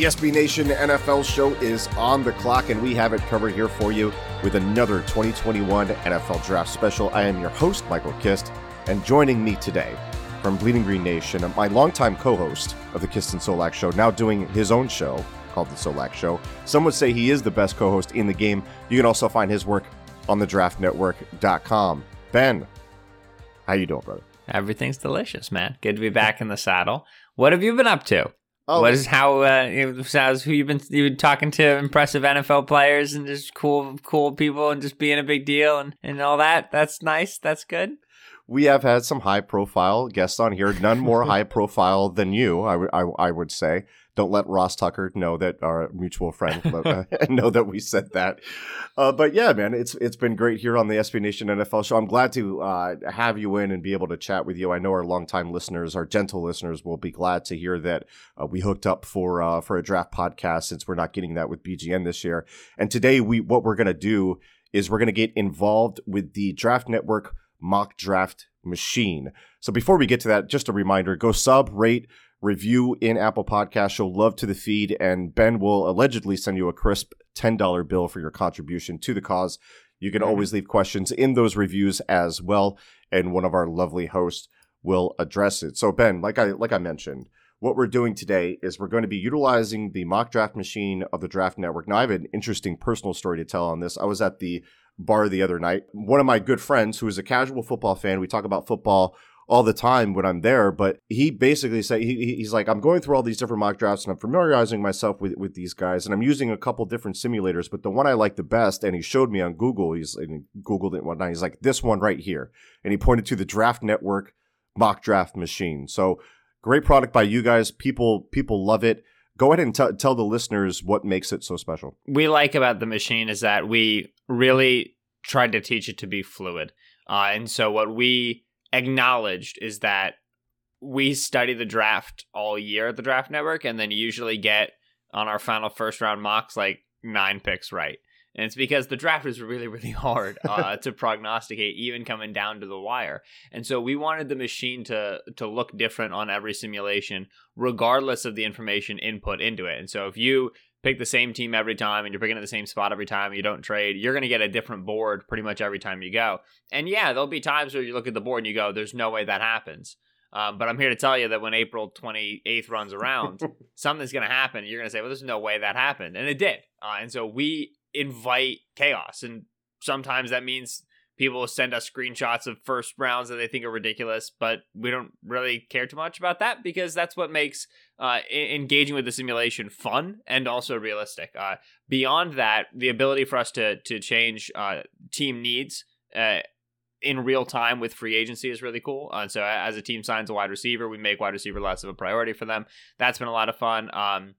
The SB Nation NFL show is on the clock, and we have it covered here for you with another 2021 NFL Draft special. I am your host, Michael Kist, and joining me today from Bleeding Green Nation, my longtime co host of the Kist and Solak show, now doing his own show called The Solak Show. Some would say he is the best co host in the game. You can also find his work on the draftnetwork.com. Ben, how you doing, brother? Everything's delicious, man. Good to be back in the saddle. What have you been up to? Oh, what is how uh, how's who you've been you've been talking to impressive NFL players and just cool cool people and just being a big deal and, and all that. That's nice. That's good. we have had some high profile guests on here, none more high profile than you, I, w- I, I would say. Don't let Ross Tucker know that our mutual friend uh, know that we said that. Uh, but yeah, man, it's it's been great here on the SB Nation NFL show. I'm glad to uh, have you in and be able to chat with you. I know our longtime listeners, our gentle listeners, will be glad to hear that uh, we hooked up for uh, for a draft podcast since we're not getting that with BGN this year. And today, we what we're gonna do is we're gonna get involved with the Draft Network mock draft machine. So before we get to that, just a reminder: go sub, rate, review in Apple Podcast. Show love to the feed, and Ben will allegedly send you a crisp ten dollar bill for your contribution to the cause. You can mm-hmm. always leave questions in those reviews as well, and one of our lovely hosts will address it. So Ben, like I like I mentioned, what we're doing today is we're going to be utilizing the mock draft machine of the Draft Network. Now, I have an interesting personal story to tell on this. I was at the bar the other night. One of my good friends, who is a casual football fan, we talk about football all the time when I'm there, but he basically said he, he- he's like, I'm going through all these different mock drafts and I'm familiarizing myself with, with these guys, and I'm using a couple different simulators, but the one I like the best, and he showed me on Google, he's and Googled it and whatnot. He's like, this one right here, and he pointed to the Draft Network mock draft machine. So great product by you guys. People people love it. Go ahead and t- tell the listeners what makes it so special. we like about the machine is that we really tried to teach it to be fluid. Uh, and so what we acknowledged is that we study the draft all year at the Draft Network and then usually get on our final first round mocks like nine picks right. And it's because the draft is really, really hard uh, to prognosticate, even coming down to the wire. And so we wanted the machine to to look different on every simulation, regardless of the information input into it. And so if you pick the same team every time and you're picking at the same spot every time you don't trade, you're going to get a different board pretty much every time you go. And yeah, there'll be times where you look at the board and you go, there's no way that happens. Um, but I'm here to tell you that when April 28th runs around, something's going to happen. You're going to say, well, there's no way that happened. And it did. Uh, and so we invite chaos. And sometimes that means people send us screenshots of first rounds that they think are ridiculous, but we don't really care too much about that because that's what makes uh, engaging with the simulation fun and also realistic. Uh, beyond that, the ability for us to to change uh, team needs. Uh, in real time with free agency is really cool. Uh, so as a team signs a wide receiver, we make wide receiver less of a priority for them. That's been a lot of fun. Um,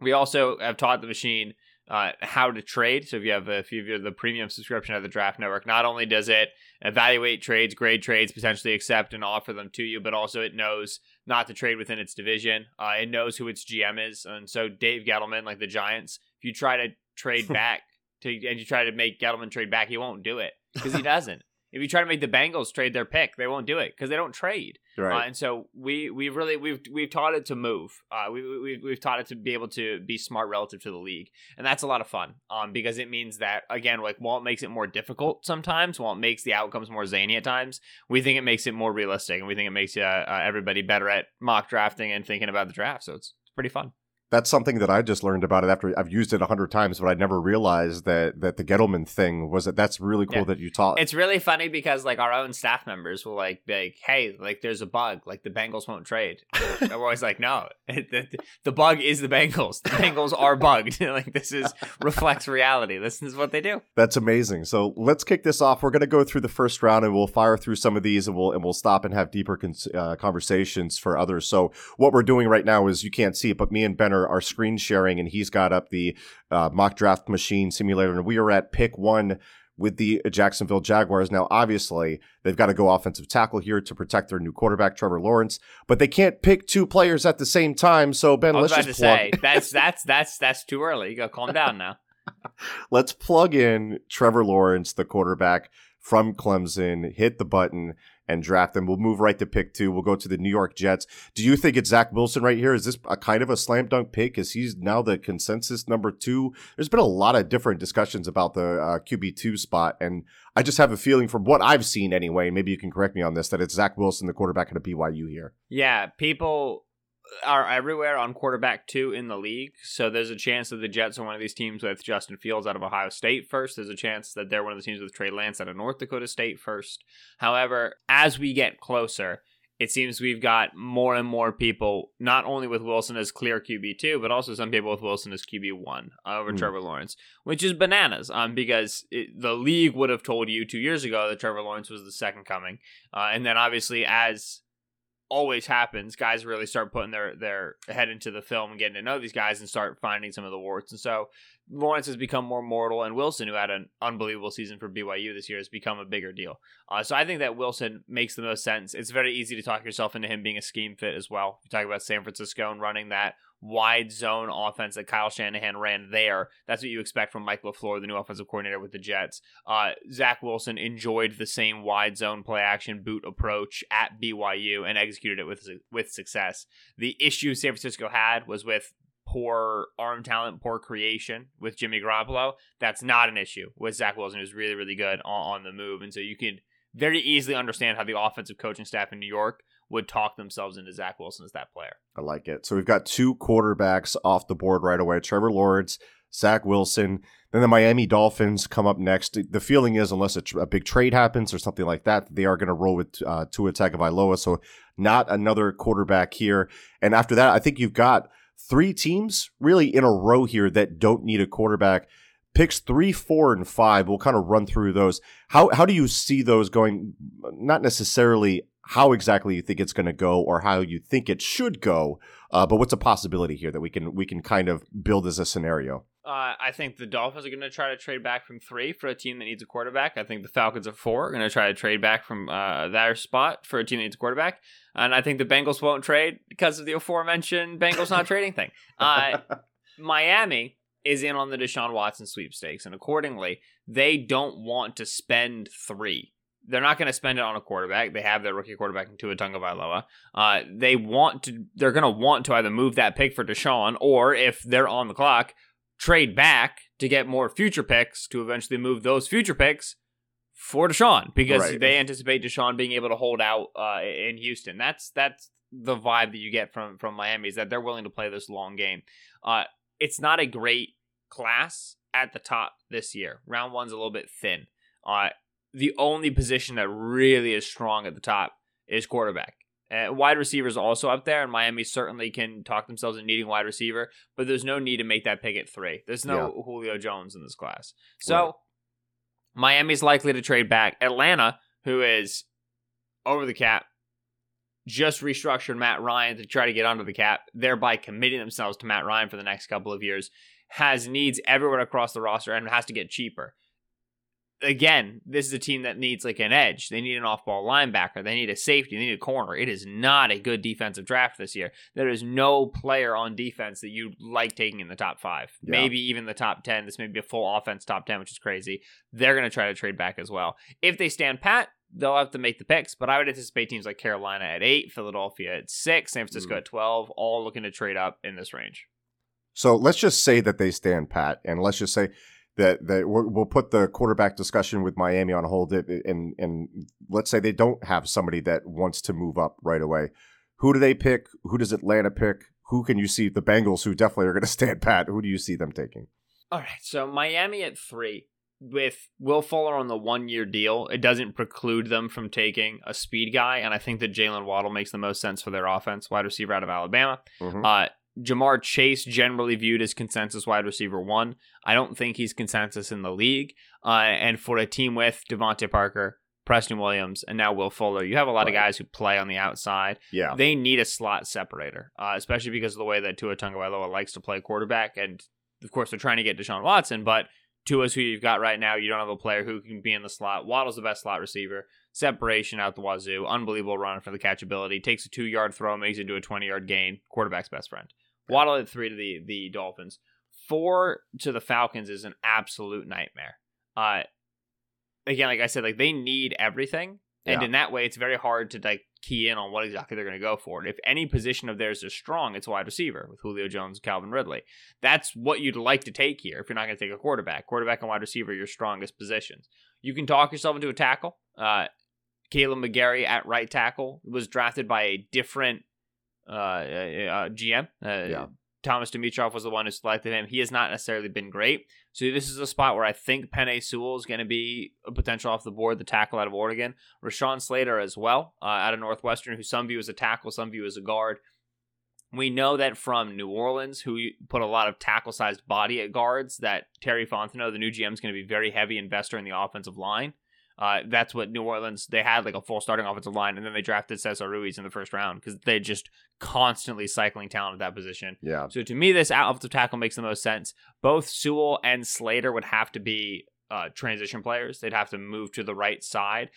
we also have taught the machine uh, how to trade. So if you have a, if you have the premium subscription of the Draft Network, not only does it evaluate trades, grade trades, potentially accept and offer them to you, but also it knows not to trade within its division. Uh, it knows who its GM is, and so Dave Gettleman, like the Giants, if you try to trade back to and you try to make Gettleman trade back, he won't do it because he doesn't. If you try to make the Bengals trade their pick, they won't do it because they don't trade. Uh, and so we we really we've we've taught it to move. Uh, we we we've taught it to be able to be smart relative to the league, and that's a lot of fun. Um, because it means that again, like while it makes it more difficult sometimes, while it makes the outcomes more zany at times, we think it makes it more realistic, and we think it makes uh, uh, everybody better at mock drafting and thinking about the draft. So it's, it's pretty fun. That's something that I just learned about it after I've used it a hundred times, but I never realized that that the Gettleman thing was that. That's really cool Yeah. that you taught. It's really funny because like our own staff members will like be like, "Hey, like there's a bug. Like the Bengals won't trade." And we're always like, "No, the, the bug is the Bengals. The Bengals are bugged. like this is reflects reality. This is what they do." That's amazing. So let's kick this off. We're going to go through the first round and we'll fire through some of these and we'll and we'll stop and have deeper cons- uh, conversations for others. So what we're doing right now is you can't see it, but me and Ben are, are screen sharing and he's got up the uh, mock draft machine simulator and we are at pick one with the Jacksonville Jaguars. Now, obviously, they've got to go offensive tackle here to protect their new quarterback, Trevor Lawrence, but they can't pick two players at the same time. So, Ben, let's just to plug, say that's that's that's that's too early. You gotta calm down now. let's plug in Trevor Lawrence, the quarterback from Clemson, hit the button, and draft them. We'll move right to pick two. We'll go to the New York Jets. Do you think it's Zach Wilson right here? Is this a kind of a slam dunk pick? Is he's now the consensus number two? There's been a lot of different discussions about the uh, QB two spot, and I just have a feeling from what I've seen anyway. Maybe you can correct me on this that it's Zach Wilson, the quarterback at a BYU here. Yeah, people are everywhere on quarterback two in the league. So there's a chance that the Jets are one of these teams with Justin Fields out of Ohio State first. There's a chance that they're one of the teams with Trey Lance out of North Dakota State first. However, as we get closer, it seems we've got more and more people, not only with Wilson as clear QB2, but also some people with Wilson as QB1 over mm. Trevor Lawrence, which is bananas um, because it, the league would have told you two years ago that Trevor Lawrence was the second coming. Uh, and then obviously, as always happens, guys really start putting their their head into the film and getting to know these guys and start finding some of the warts. And so Lawrence has become more mortal, and Wilson, who had an unbelievable season for BYU this year, has become a bigger deal. Uh, so I think that Wilson makes the most sense. It's very easy to talk yourself into him being a scheme fit as well. You talk about San Francisco and running that wide zone offense that Kyle Shanahan ran there. That's what you expect from Mike LaFleur, the new offensive coordinator with the Jets. Uh, Zach Wilson enjoyed the same wide zone play action boot approach at BYU and executed it with with success. The issue San Francisco had was with poor arm talent, poor creation with Jimmy Garoppolo. That's not an issue with Zach Wilson, who's really, really good on, on the move. And so you can very easily understand how the offensive coaching staff in New York would talk themselves into Zach Wilson as that player. I like it. So we've got two quarterbacks off the board right away Trevor Lawrence, Zach Wilson. Then the Miami Dolphins come up next. The feeling is, unless a, tr- a big trade happens or something like that, they are going to roll with uh, Tua Tagovailoa. So not another quarterback here. And after that, I think you've got three teams really in a row here that don't need a quarterback. Picks three, four, and five. We'll kind of run through those. How how do you see those going? Not necessarily how exactly you think it's going to go or how you think it should go, uh, but what's a possibility here that we can we can kind of build as a scenario? Uh, I think the Dolphins are going to try to trade back from three for a team that needs a quarterback. I think the Falcons at four are going to try to trade back from uh, their spot for a team that needs a quarterback. And I think the Bengals won't trade because of the aforementioned Bengals not trading thing. Uh, Miami is in on the Deshaun Watson sweepstakes, and accordingly, they don't want to spend three. They're not going to spend it on a quarterback. They have their rookie quarterback in Tua Tagovailoa. Uh, they want to. They're going to want to either move that pick for Deshaun, or if they're on the clock, trade back to get more future picks to eventually move those future picks for Deshaun because right. they anticipate Deshaun being able to hold out uh, in Houston. That's that's the vibe that you get from from Miami is that they're willing to play this long game. Uh, it's not a great class at the top this year. Round one's a little bit thin. Uh, the only position that really is strong at the top is quarterback. Uh, wide receivers also up there, and Miami certainly can talk themselves into needing wide receiver, but there's no need to make that pick at three. There's no yeah. Julio Jones in this class. So right. Miami's likely to trade back. Atlanta, who is over the cap, just restructured Matt Ryan to try to get under the cap, thereby committing themselves to Matt Ryan for the next couple of years, has needs everywhere across the roster and has to get cheaper again, this is a team that needs like an edge. They need an off-ball linebacker. They need a safety. They need a corner. It is not a good defensive draft this year. There is no player on defense that you like taking in the top five, yeah. maybe even the top ten. This may be a full offense top ten, which is crazy. They're going to try to trade back as well. If they stand pat, they'll have to make the picks. But I would anticipate teams like Carolina at eight, Philadelphia at six, San Francisco mm. at twelve, all looking to trade up in this range. So let's just say that they stand pat, and let's just say that that we'll put the quarterback discussion with Miami on hold, and and let's say they don't have somebody that wants to move up right away. Who do they pick? Who does Atlanta pick? Who can you see? The Bengals, who definitely are going to stand pat. Who do you see them taking? All right, so Miami at three with Will Fuller on the one year deal, it doesn't preclude them from taking a speed guy, and I think that Jaylen Waddle makes the most sense for their offense, wide receiver out of Alabama. Mm-hmm. Uh, Ja'Marr Chase generally viewed as consensus wide receiver one. I don't think he's consensus in the league. Uh, and for a team with DeVante Parker, Preston Williams, and now Will Fuller, you have a lot right. of guys who play on the outside. Yeah, they need a slot separator, uh, especially because of the way that Tua Tagovailoa likes to play quarterback. And of course, they're trying to get Deshaun Watson, but Tua's who you've got right now. You don't have a player who can be in the slot. Waddle's the best slot receiver. Separation out the wazoo. Unbelievable run for the catchability. Takes a two yard throw, makes it into a 20 yard gain. Quarterback's best friend. Waddle at three to the the Dolphins. Four to the Falcons is an absolute nightmare. Uh, again, like I said, like they need everything, And Yeah. in that way, it's very hard to like key in on what exactly they're going to go for. If any position of theirs is strong, it's wide receiver with Julio Jones Calvin Ridley. That's what you'd like to take here if you're not going to take a quarterback. Quarterback and wide receiver are your strongest positions. You can talk yourself into a tackle. Uh, Kaleb McGary at right tackle was drafted by a different uh, uh, GM. Uh, Yeah. Thomas Dimitroff was the one who selected him. He has not necessarily been great. So this is a spot where I think Penei Sewell is going to be a potential off the board, the tackle out of Oregon. Rashawn Slater as well, uh, out of Northwestern, who some view as a tackle, some view as a guard. We know that from New Orleans, who put a lot of tackle-sized body at guards, that Terry Fontenot, the new GM, is going to be very heavy investor in the offensive line. Uh, that's what New Orleans they had like a full starting offensive line, and then they drafted Cesar Ruiz in the first round because they're just constantly cycling talent at that position. Yeah. So to me, this offensive tackle makes the most sense. Both Sewell and Slater would have to be uh, transition players. They'd have to move to the right side.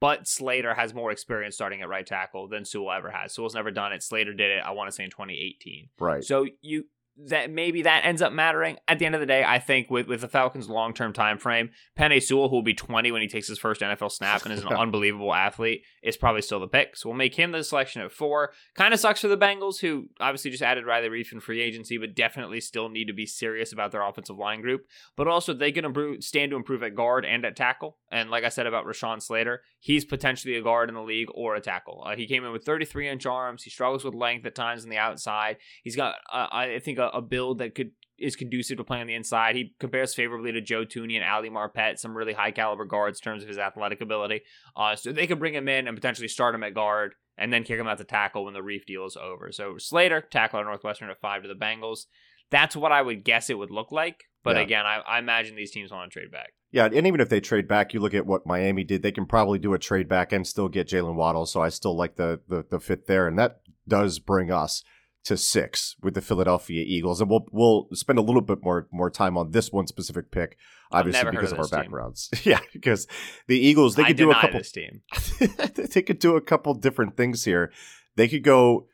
But Slater has more experience starting at right tackle than Sewell ever has. Sewell's never done it. Slater did it. I want to say in 2018. Right. So you that maybe that ends up mattering at the end of the day. I think with with the Falcons' long term time frame, Penei Sewell, who will be 20 when he takes his first NFL snap and is an unbelievable athlete, is probably still the pick. So we'll make him the selection at four. Kind of sucks for the Bengals, who obviously just added Riley Reiff in free agency, but definitely still need to be serious about their offensive line group. But also they can improve, stand to improve at guard and at tackle. And like I said about Rashawn Slater, he's potentially a guard in the league or a tackle. Uh, he came in with 33 inch arms. He struggles with length at times on the outside. He's got, uh, I think, a, a build that could is conducive to playing on the inside. He compares favorably to Joe Thuney and Ali Marpet, some really high caliber guards in terms of his athletic ability. Uh, so they could bring him in and potentially start him at guard and then kick him out to tackle when the Reiff deal is over. So Slater, tackle at Northwestern at five to the Bengals. That's what I would guess it would look like. But Yeah. again, I, I imagine these teams want to trade back. Yeah, and even if they trade back, you look at what Miami did. They can probably do a trade back and still get Jaylen Waddle. So I still like the, the the fit there, and that does bring us to six with the Philadelphia Eagles, and we'll we'll spend a little bit more more time on this one specific pick, obviously because of of, our team. backgrounds. yeah, because the Eagles they I could do a couple. this team. they could do a couple different things here. They could go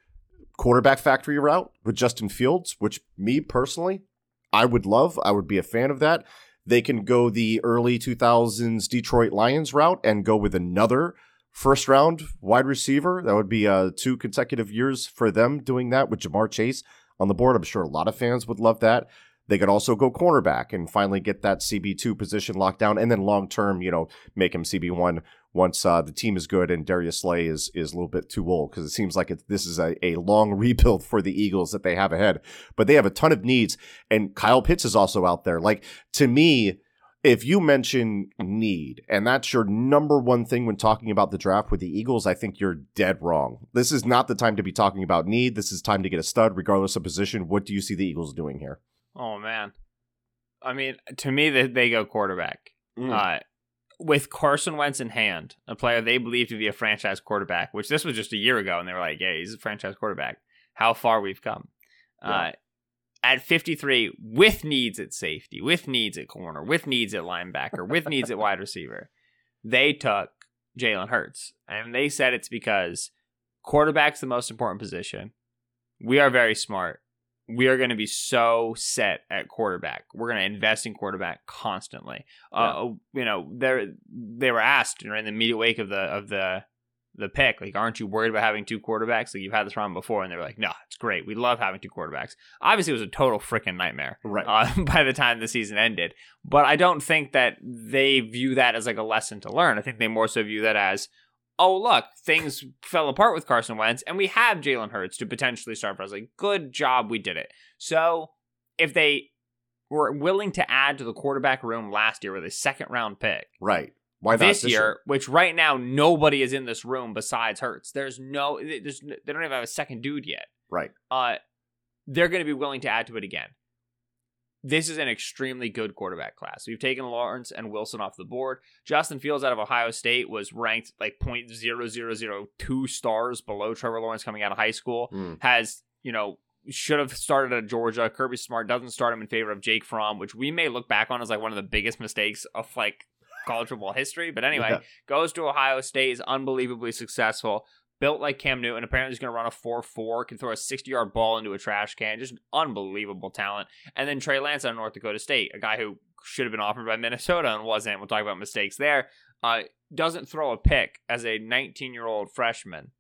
quarterback factory route with Justin Fields, which me personally, I would love. I would be a fan of that. They can go the early 2000s Detroit Lions route and go with another first round wide receiver. That would be uh, two consecutive years for them doing that with Ja'Marr Chase on the board. I'm sure a lot of fans would love that. They could also go cornerback and finally get that CB2 position locked down, and then long term, you know, make him CB1 once uh, the team is good and Darius Slay is is a little bit too old because it seems like it, this is a, a long rebuild for the Eagles that they have ahead. But they have a ton of needs, and Kyle Pitts is also out there. Like to me, if you mention need and that's your number one thing when talking about the draft with the Eagles, I think you're dead wrong. This is not the time to be talking about need. This is time to get a stud, regardless of position. What do you see the Eagles doing here? Oh man, I mean, to me, they, they go quarterback. Uh, with Carson Wentz in hand, a player they believe to be a franchise quarterback, which this was just a year ago, and they were like, "Yeah, he's a franchise quarterback." How far we've come. Yeah. Uh, at 53, with needs at safety, with needs at corner, with needs at linebacker, with needs at wide receiver, they took Jalen Hurts, and they said it's because quarterback's the most important position. We are very smart. We are going to be so set at quarterback. We're going to invest in quarterback constantly. Uh, you know, they they were asked in the immediate wake of the of the the pick, like, aren't you worried about having two quarterbacks? Like you've had this problem before, and they were like, no, it's great. We love having two quarterbacks. Obviously, it was a total freaking nightmare Right. uh, by the time the season ended. But I don't think that they view that as like a lesson to learn. I think they more so view that as, oh, look, things fell apart with Carson Wentz, and we have Jalen Hurts to potentially start for us. Like, good job, we did it. So if they were willing to add to the quarterback room last year with a second round pick, right. Why not this year, which right now nobody is in this room besides Hurts. There's no, there's, they don't even have a second dude yet Right. uh, they're going to be willing to add to it again. This is an extremely good quarterback class. We've taken Lawrence and Wilson off the board. Justin Fields out of Ohio State was ranked like 0.0002 stars below Trevor Lawrence coming out of high school. Mm. Has, you know, should have started at Georgia. Kirby Smart doesn't start him in favor of Jake Fromm, which we may look back on as like one of the biggest mistakes of like college football history. But anyway, Yeah. goes to Ohio State, is unbelievably successful. Built like Cam Newton, apparently he's going to run a 4 4, can throw a 60 yard ball into a trash can. Just unbelievable talent. And then Trey Lance out of North Dakota State, a guy who should have been offered by Minnesota and wasn't. We'll talk about mistakes there. uh, doesn't throw a pick as a 19 year old freshman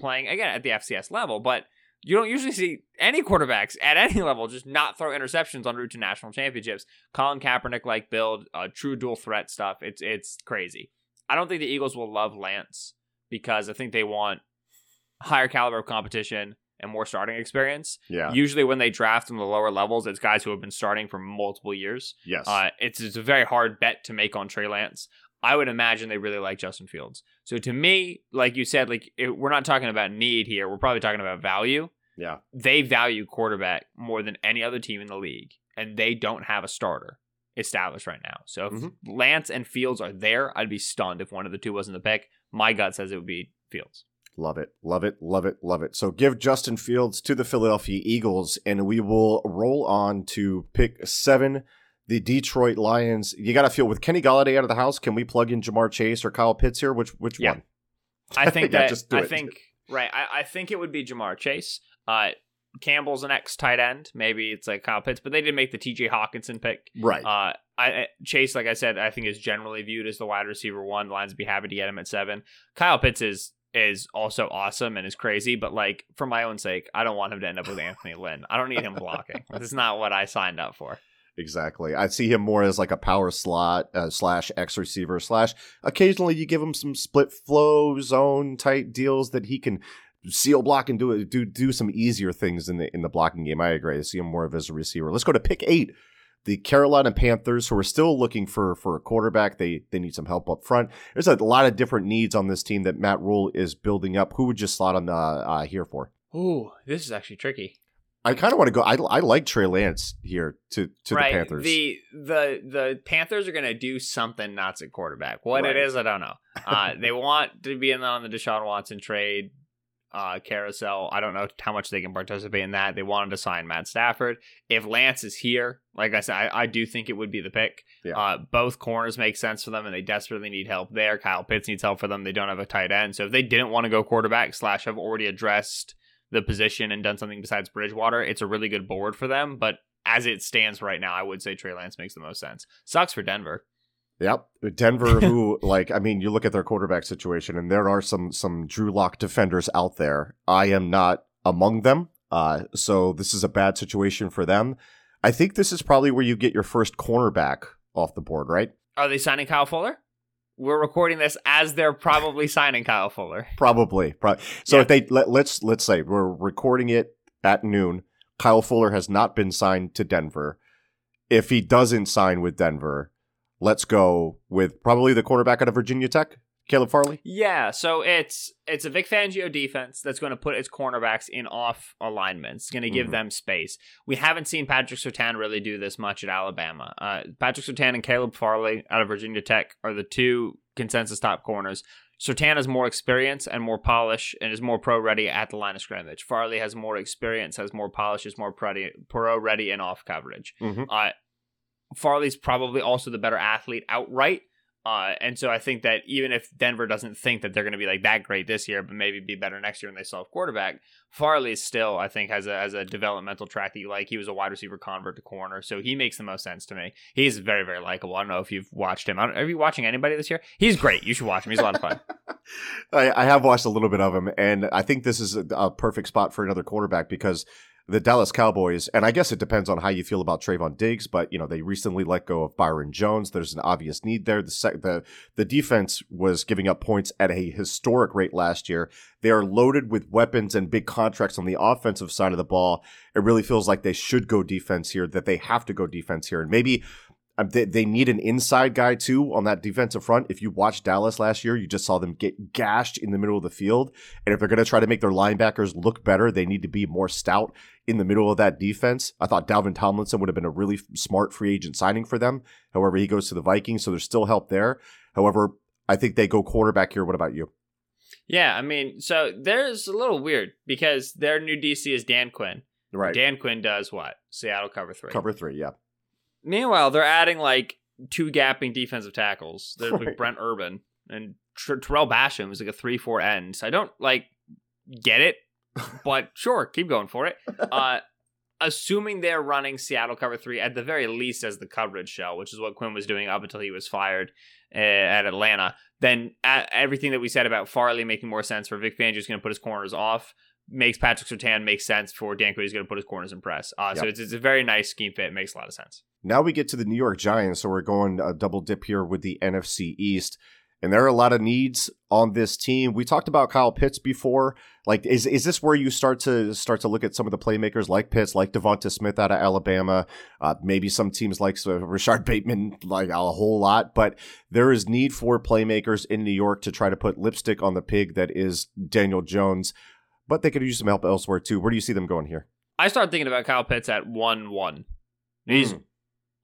playing again at the FCS level, but you don't usually see any quarterbacks at any level just not throw interceptions en route to national championships. Colin Kaepernick like build, uh, true dual threat stuff. It's it's crazy. I don't think the Eagles will love Lance because I think they want higher caliber of competition and more starting experience. Yeah. Usually, when they draft in the lower levels, it's guys who have been starting for multiple years. yes. Uh, it's, it's a very hard bet to make on Trey Lance. I would imagine they really like Justin Fields. So to me, like you said, like it, we're not talking about need here. We're probably talking about value. yeah. They value quarterback more than any other team in the league, and they don't have a starter established right now. So if Mhm. Lance and Fields are there, I'd be stunned if one of the two wasn't the pick. My gut says it would be Fields. Love it. Love it. Love it. Love it. So give Justin Fields to the Philadelphia Eagles, and we will roll on to pick seven. The Detroit Lions. You got to feel with Kenny Golladay out of the house. Can we plug in Ja'Marr Chase or Kyle Pitts here? Which which Yeah. one? I think that just do I it. think right. I, I think it would be Ja'Marr Chase. Uh, Campbell's an ex tight end. Maybe it's like Kyle Pitts, but they didn't make the T.J. Hockenson pick. Right. Uh, I, I Chase, like I said, I think is generally viewed as the wide receiver one. The Lions would be happy to get him at seven. Kyle Pitts is is also awesome and is crazy, but like for my own sake, I don't want him to end up with Anthony Lynn. I don't need him blocking. this is not what I signed up for. Exactly. I see him more as like a power slot uh, slash X receiver slash. Occasionally, you give him some split flow zone type deals that he can seal block and do do do some easier things in the in the blocking game. I agree. I see him more of as a receiver. Let's go to pick eight. The Carolina Panthers, who are still looking for for a quarterback, they they need some help up front. There's a lot of different needs on this team that Matt Rhule is building up. Who would you slot on uh, uh, here for? Ooh, this is actually tricky. I kind of want to go. I, I like Trey Lance here to to right. the Panthers. The the the Panthers are gonna do something nuts at quarterback. What Right. it is, I don't know. Uh, they want to be in on the Deshaun Watson trade uh, carousel. I don't know how much they can participate in that. They wanted to sign Matt Stafford. If Lance is here, like I said, I, I do think it would be the pick. Yeah. Uh, both corners make sense for them, and they desperately need help there. Kyle Pitts needs help for them. They don't have a tight end, so if they didn't want to go quarterback slash have already addressed the position and done something besides Bridgewater, it's a really good board for them. But as it stands right now, I would say Trey Lance makes the most sense. Sucks for Denver. Yep, Denver. Who like? I mean, you look at their quarterback situation, and there are some some Drew Lock defenders out there. I am not among them, uh, so this is a bad situation for them. I think this is probably where you get your first cornerback off the board, right? Are they signing Kyle Fuller? We're recording this as they're probably signing Kyle Fuller. Probably. Pro- so Yeah. if they let, let's let's say we're recording it at noon. Kyle Fuller has not been signed to Denver. If he doesn't sign with Denver, let's go with probably the quarterback out of Virginia Tech, Caleb Farley. Yeah, so it's it's a Vic Fangio defense that's going to put its cornerbacks in off alignments. It's going to give Mhm. them space. We haven't seen Patrick Surtain really do this much at Alabama. Uh, Patrick Surtain and Caleb Farley out of Virginia Tech are the two consensus top corners. Surtain has more experience and more polish and is more pro ready at the line of scrimmage. Farley has more experience, has more polish, is more pro ready in off coverage. Mhm. Uh, Farley's probably also the better athlete outright. Uh, and so I think that even if Denver doesn't think that they're going to be like that great this year, but maybe be better next year when they solve quarterback, Farley still I think has a has a developmental track that you like. He was a wide receiver convert to corner, so he makes the most sense to me. He's very very likable. I don't know if you've watched him. Are you watching anybody this year? He's great. You should watch him. He's a lot of fun. I, I have watched a little bit of him, and I think this is a, a perfect spot for another quarterback because the Dallas Cowboys, and I guess it depends on how you feel about Trevon Diggs, but you know they recently let go of Byron Jones. There's an obvious need there. The sec- the the defense was giving up points at a historic rate last year. They are loaded with weapons and big contracts on the offensive side of the ball. It really feels like they should go defense here. That they have to go defense here, and maybe um, they, they need an inside guy too on that defensive front. If you watched Dallas last year, you just saw them get gashed in the middle of the field. And if they're going to try to make their linebackers look better, they need to be more stout in the middle of that defense. I thought Dalvin Tomlinson would have been a really smart free agent signing for them. However, he goes to the Vikings, so there's still help there. However, I think they go quarterback here. What about you? Yeah, I mean, so there's a little weird because their new DC is Dan Quinn. Right. Dan Quinn does what? Seattle cover three. Cover three, yeah. Meanwhile, they're adding like two gapping defensive tackles. There's Right. like Brent Urban and Ter- Tarell Basham is like a three four end. So I don't like get it, but sure, keep going for it. Uh, assuming they're running Seattle cover three at the very least as the coverage shell, which is what Quinn was doing up until he was fired uh, at Atlanta, then everything that we said about Farley making more sense for Vic Fangio is going to put his corners off makes Patrick Surtain make sense for Dan Quinn. He's going to put his corners in press. Uh, yep. So it's, it's a very nice scheme fit. It makes a lot of sense. Now we get to the New York Giants. So we're going a double dip here with the NFC East. And there are a lot of needs on this team. We talked about Kyle Pitts before. Like, is is this where you start to start to look at some of the playmakers like Pitts, like DeVonta Smith out of Alabama, uh, maybe some teams like uh, Rashod Bateman, like a whole lot. But there is need for playmakers in New York to try to put lipstick on the pig that is Daniel Jones but they could use some help elsewhere too. Where do you see them going here? I started thinking about Kyle Pitts at one one. He's mm.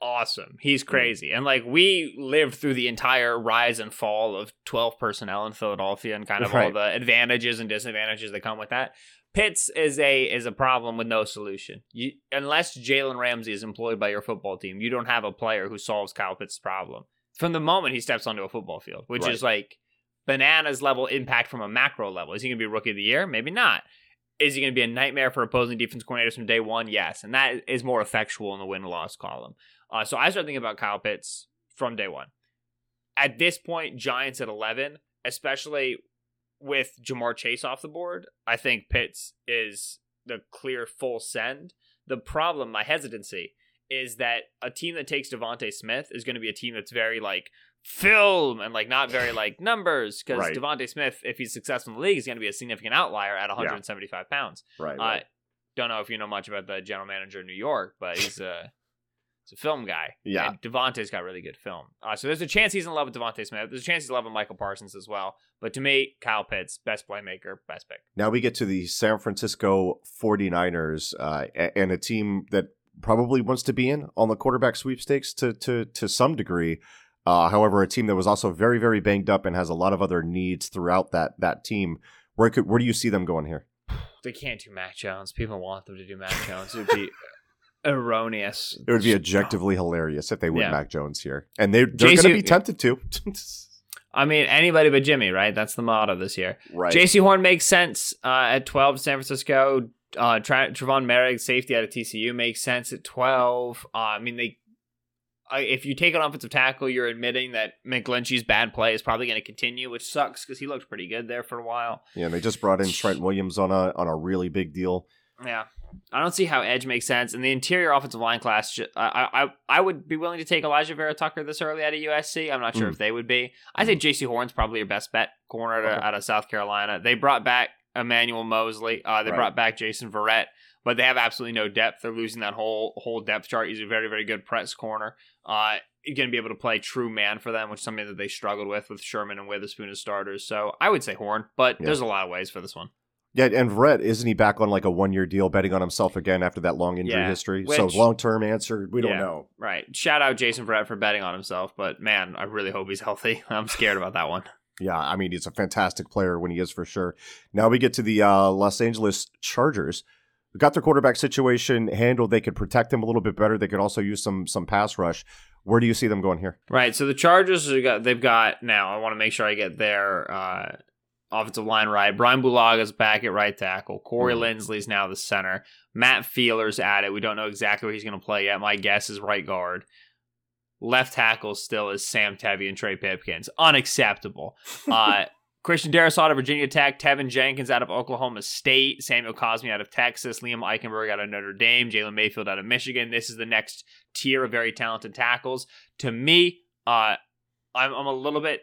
Awesome. He's hmm. crazy, and like we lived through the entire rise and fall of twelve personnel in Philadelphia, and kind of right. all the advantages and disadvantages that come with that. Pitts is a is a problem with no solution. You, unless Jalen Ramsey is employed by your football team, you don't have a player who solves Kyle Pitts' problem from the moment he steps onto a football field, which right. is like bananas level impact from a macro level. Is he going to be rookie of the year? Maybe not. Is he going to be a nightmare for opposing defense coordinators from day one? Yes. And that is more effectual in the win loss column. Uh, so I start thinking about Kyle Pitts from day one. At this point, Giants at 11, especially with Ja'Marr Chase off the board, I think Pitts is the clear full send. The problem, my hesitancy, is that a team that takes DeVonta Smith is going to be a team that's very like film and like not very like numbers because right. DeVonta Smith, if he's successful in the league, is going to be a significant outlier at 175 yeah. pounds. Right, right. don't know if you know much about the general manager in New York, but he's a he's a film guy. Yeah, and DeVonta's got really good film. Uh, so there's a chance he's in love with DeVonta Smith. There's a chance he's in love with Michael Parsons as well. But to me, Kyle Pitts, best playmaker, best pick. Now we get to the San Francisco 49ers uh, and a team that probably wants to be in on the quarterback sweepstakes to to to some degree. Uh, however, a team that was also very, very banged up and has a lot of other needs throughout that that team. Where could where do you see them going here? They can't do Mac Jones. People want them to do Mac Jones. It would be erroneous. It would be objectively hilarious if they went yeah. Mac Jones here, and they they're going to be tempted to. I mean, anybody but Jimmy, right? That's the motto this year. Right. Jaycee Horn makes sense uh, at 12 San Francisco. Uh, Tra- Trevon Moehrig, safety out of TCU, makes sense at 12. Uh, I mean, they if you take an offensive tackle, you're admitting that McGlinchey's bad play is probably going to continue, which sucks because he looked pretty good there for a while. Yeah, and they just brought in Trent Williams on a on a really big deal. Yeah, I don't see how edge makes sense. And the interior offensive line class, I I I would be willing to take Alijah Vera Tucker this early out of USC. I'm not sure mm. if they would be. I think Jaycee Horn's probably your best bet corner okay. out of South Carolina. They brought back Emmanuel Moseley. Uh, they right. brought back Jason Verrett but they have absolutely no depth. They're losing that whole whole depth chart. He's a very very good press corner. Uh, going to be able to play true man for them, which is something that they struggled with with Sherman and Witherspoon as starters. So I would say Horn, but yeah. there's a lot of ways for this one. Yeah, and Verrett isn't he back on like a one year deal, betting on himself again after that long injury yeah, history? Which, so long term answer, we don't yeah, know. Right. Shout out Jason Verrett for betting on himself, but man, I really hope he's healthy. I'm scared about that one. Yeah, I mean he's a fantastic player when he is for sure. Now we get to the uh, Los Angeles Chargers got their quarterback situation handled. They could protect him a little bit better. They could also use some some pass rush. Where do you see them going here? Right. So the Chargers they've got now. I want to make sure I get their uh, offensive line right. Brian Bulaga's back at right tackle. Corey mm. Linsley's now the center. Matt Feiler's at it. We don't know exactly where he's going to play yet. My guess is right guard. Left tackle still is Sam Tevi and Trey Pipkins. Unacceptable. Uh, Christian Darrisaw out of Virginia Tech, Teven Jenkins out of Oklahoma State, Samuel Cosmi out of Texas, Liam Eichenberg out of Notre Dame, Jalen Mayfield out of Michigan. This is the next tier of very talented tackles. To me, uh, I'm, I'm a little bit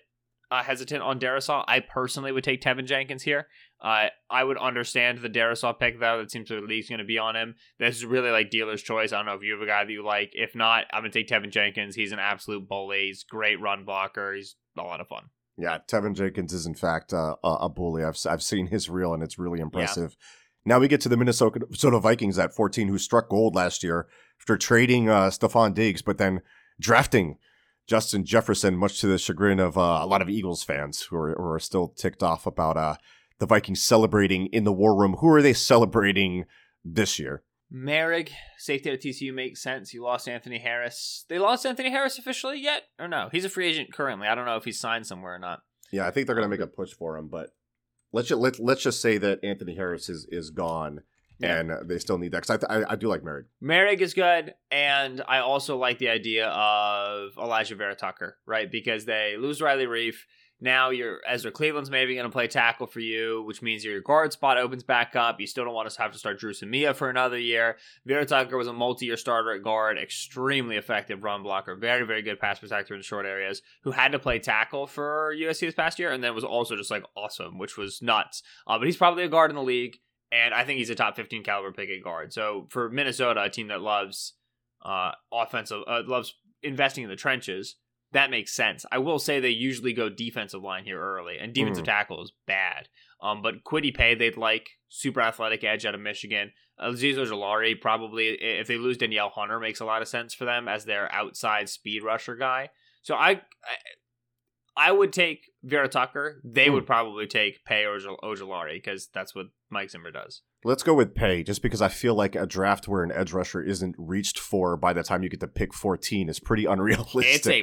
uh, hesitant on Darrisaw. I personally would take Teven Jenkins here. Uh, I would understand the Darrisaw pick though. That seems like the league's going to be on him. This is really like dealer's choice. I don't know if you have a guy that you like. If not, I'm going to take Teven Jenkins. He's an absolute bully. He's great run blocker. He's a lot of fun. Yeah, Teven Jenkins is in fact uh, a bully. I've I've seen his reel and it's really impressive. Yeah. Now we get to the Minnesota Vikings at 14, who struck gold last year after trading uh, Stefon Diggs, but then drafting Justin Jefferson, much to the chagrin of uh, a lot of Eagles fans who are, who are still ticked off about uh, the Vikings celebrating in the war room. Who are they celebrating this year? Moehrig, safety at TCU makes sense. You lost Anthony Harris. They lost Anthony Harris officially yet, or no? He's a free agent currently. I don't know if he's signed somewhere or not. Yeah, I think they're going to make a push for him, but let's just, let, let's just say that Anthony Harris is is gone, Yeah. and they still need that because I, I I do like Moehrig. Moehrig is good, and I also like the idea of Alijah Vera Tucker, right? Because they lose Riley Reiff. Now your Ezra Cleveland's maybe going to play tackle for you, which means your guard spot opens back up. You still don't want to have to start Dru Samia for another year. Vera Tucker was a multi-year starter at guard, extremely effective run blocker, very very good pass protector in short areas. Who had to play tackle for USC this past year, and then was also just like awesome, which was nuts. Uh, but he's probably a guard in the league and I think he's a top 15 caliber pick at guard. So for Minnesota, a team that loves uh, offensive, uh, loves investing in the trenches, that makes sense. I will say they usually go defensive line here early, and defensive Mm. tackle is bad. Um, but Kwity Paye, they'd like super athletic edge out of Michigan. Azeez Ojulari probably, if they lose Danielle Hunter, makes a lot of sense for them as their outside speed rusher guy. So I, I, I would take Vera Tucker. They Hmm. would probably take Paye or Ojulari because that's what Mike Zimmer does. Let's go with Paye, just because I feel like a draft where an edge rusher isn't reached for by the time you get to pick 14 is pretty unrealistic. It's a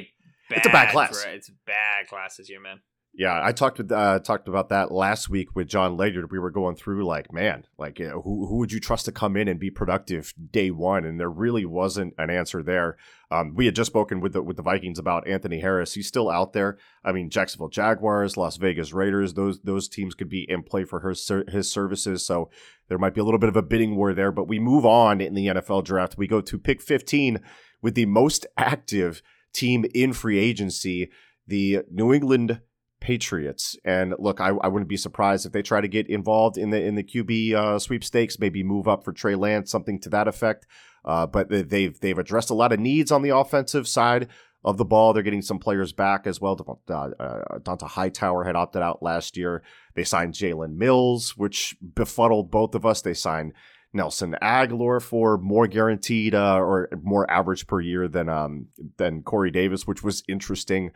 bad, It's a bad class. It's a bad class this year, man. Yeah, I talked with uh, talked about that last week with Jon Ledyard. We were going through like, man, like you know, who who would you trust to come in and be productive day one? And there really wasn't an answer there. Um, we had just spoken with the with the Vikings about Anthony Harris. He's still out there. I mean, Jacksonville Jaguars, Las Vegas Raiders. Those those teams could be in play for his ser- his services. So there might be a little bit of a bidding war there. But we move on in the NFL draft. We go to pick fifteen with the most active team in free agency, the New England Patriots. And look, I, I wouldn't be surprised if they try to get involved in the in the QB uh, sweepstakes, maybe move up for Trey Lance, something to that effect. Uh, but they- they've they've addressed a lot of needs on the offensive side of the ball. They're getting some players back as well. Uh, uh, Dont'a Hightower had opted out last year. They signed Jalen Mills, which befuddled both of us. They signed Nelson Agholor for more guaranteed uh, or more average per year than um, than Corey Davis, which was interesting.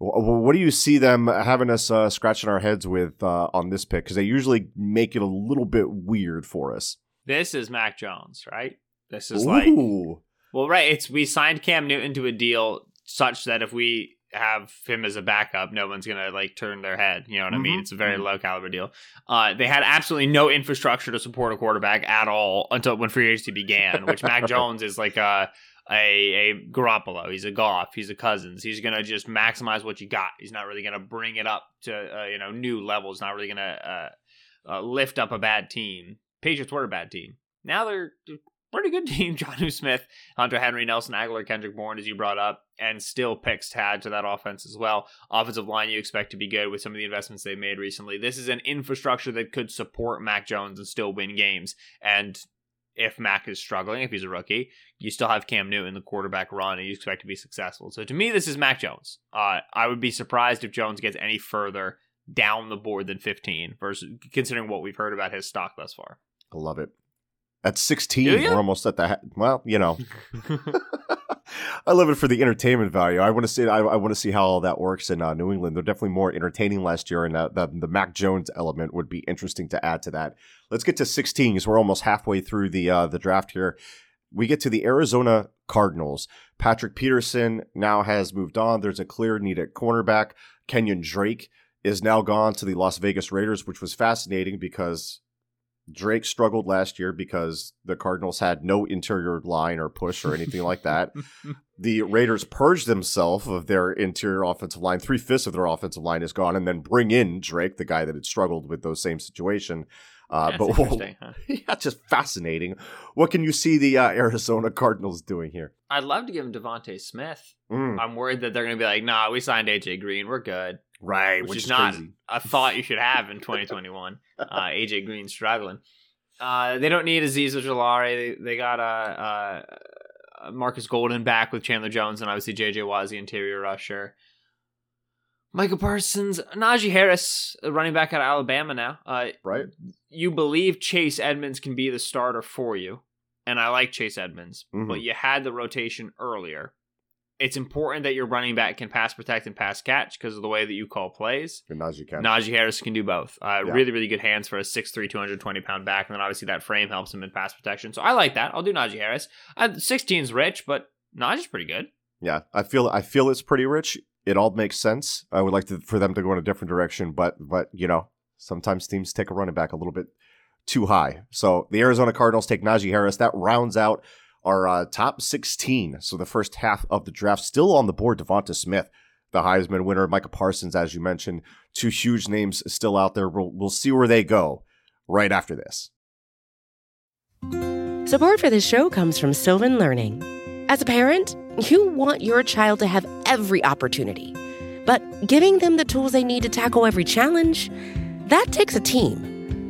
Wh- wh- What do you see them having us uh, scratching our heads with uh, on this pick? Because they usually make it a little bit weird for us. This is Mac Jones, right? This is like well, right. It's we signed Cam Newton to a deal such that if we have him as a backup, no one's gonna like turn their head. You know what I mean? Mhm. It's a very Mhm. low caliber deal. Uh, they had absolutely no infrastructure to support a quarterback at all until when free agency began. Which Mac Jones is like a a a Garoppolo. He's a Goff. He's a Cousins. He's gonna just maximize what you got. He's not really gonna bring it up to uh, you know new levels. Not really gonna uh, uh, lift up a bad team. Patriots were a bad team. Now they're a pretty good team. Jonnu Smith, Hunter Henry, Nelson Agholor, Kendrick Bourne, as you brought up, and still picks to add to that offense as well. Offensive line you expect to be good with some of the investments they've made recently. This is an infrastructure that could support Mac Jones and still win games. And if Mac is struggling, if he's a rookie, you still have Cam Newton, the quarterback run, and you expect to be successful. So to me, this is Mac Jones. Uh, I would be surprised if Jones gets any further down the board than 15, versus considering what we've heard about his stock thus far. I love it. At 16, we're almost at the ha- well, you know. I love it for the entertainment value. I want to see. I, I want to see how all that works in uh, New England. They're definitely more entertaining last year, and uh, the the Mac Jones element would be interesting to add to that. Let's get to 16 because we're almost halfway through the uh, the draft here. We get to the Arizona Cardinals. Patrick Peterson now has moved on. There's a clear need at cornerback. Kenyan Drake is now gone to the Las Vegas Raiders, which was fascinating because Drake struggled last year because the Cardinals had no interior line or push or anything like that. The Raiders purged themselves of their interior offensive line. Three fifths of their offensive line is gone, and then bring in Drake, the guy that had struggled with those same situation. Uh, but interesting. Huh? yeah, just fascinating. What can you see the uh, Arizona Cardinals doing here? I'd love to give him DeVonta Smith. Mm, I'm worried that they're going to be like, "Nah, we signed AJ Green. We're good." right, which which, is is not- crazy. A thought you should have in 2021. uh, AJ Green struggling. Uh, they don't need Azeez Ojulari. They, they got uh, uh, Marcus Golden back with Chandler Jones and obviously JJ the interior rusher. Michael Parsons, Najee Harris, running back out of Alabama now. Uh, Right? you believe Chase Edmonds can be the starter for you, and I like Chase Edmonds, Mhm. but you had the rotation earlier. It's important that your running back can pass protect and pass catch because of the way that you call plays. And Najee can. Najee Harris can do both. Uh, Yeah. Really, really good hands for a 6'3", 220 pound back, and then obviously that frame helps him in pass protection. So I like that. I'll do Najee Harris. Uh, 16's rich, but Najee's pretty good. Yeah, I feel I feel it's pretty rich. It all makes sense. I would like to for them to go in a different direction, but but you know sometimes teams take a running back a little bit too high. So the Arizona Cardinals take Najee Harris. That rounds out our uh, top 16. So the first half of the draft still on the board. DeVonta Smith, the Heisman winner, Micah Parsons, as you mentioned, two huge names still out there. We'll, we'll see where they go right after this. Support for this show comes from Sylvan Learning. As a parent, you want your child to have every opportunity, but giving them the tools they need to tackle every challenge, that takes a team.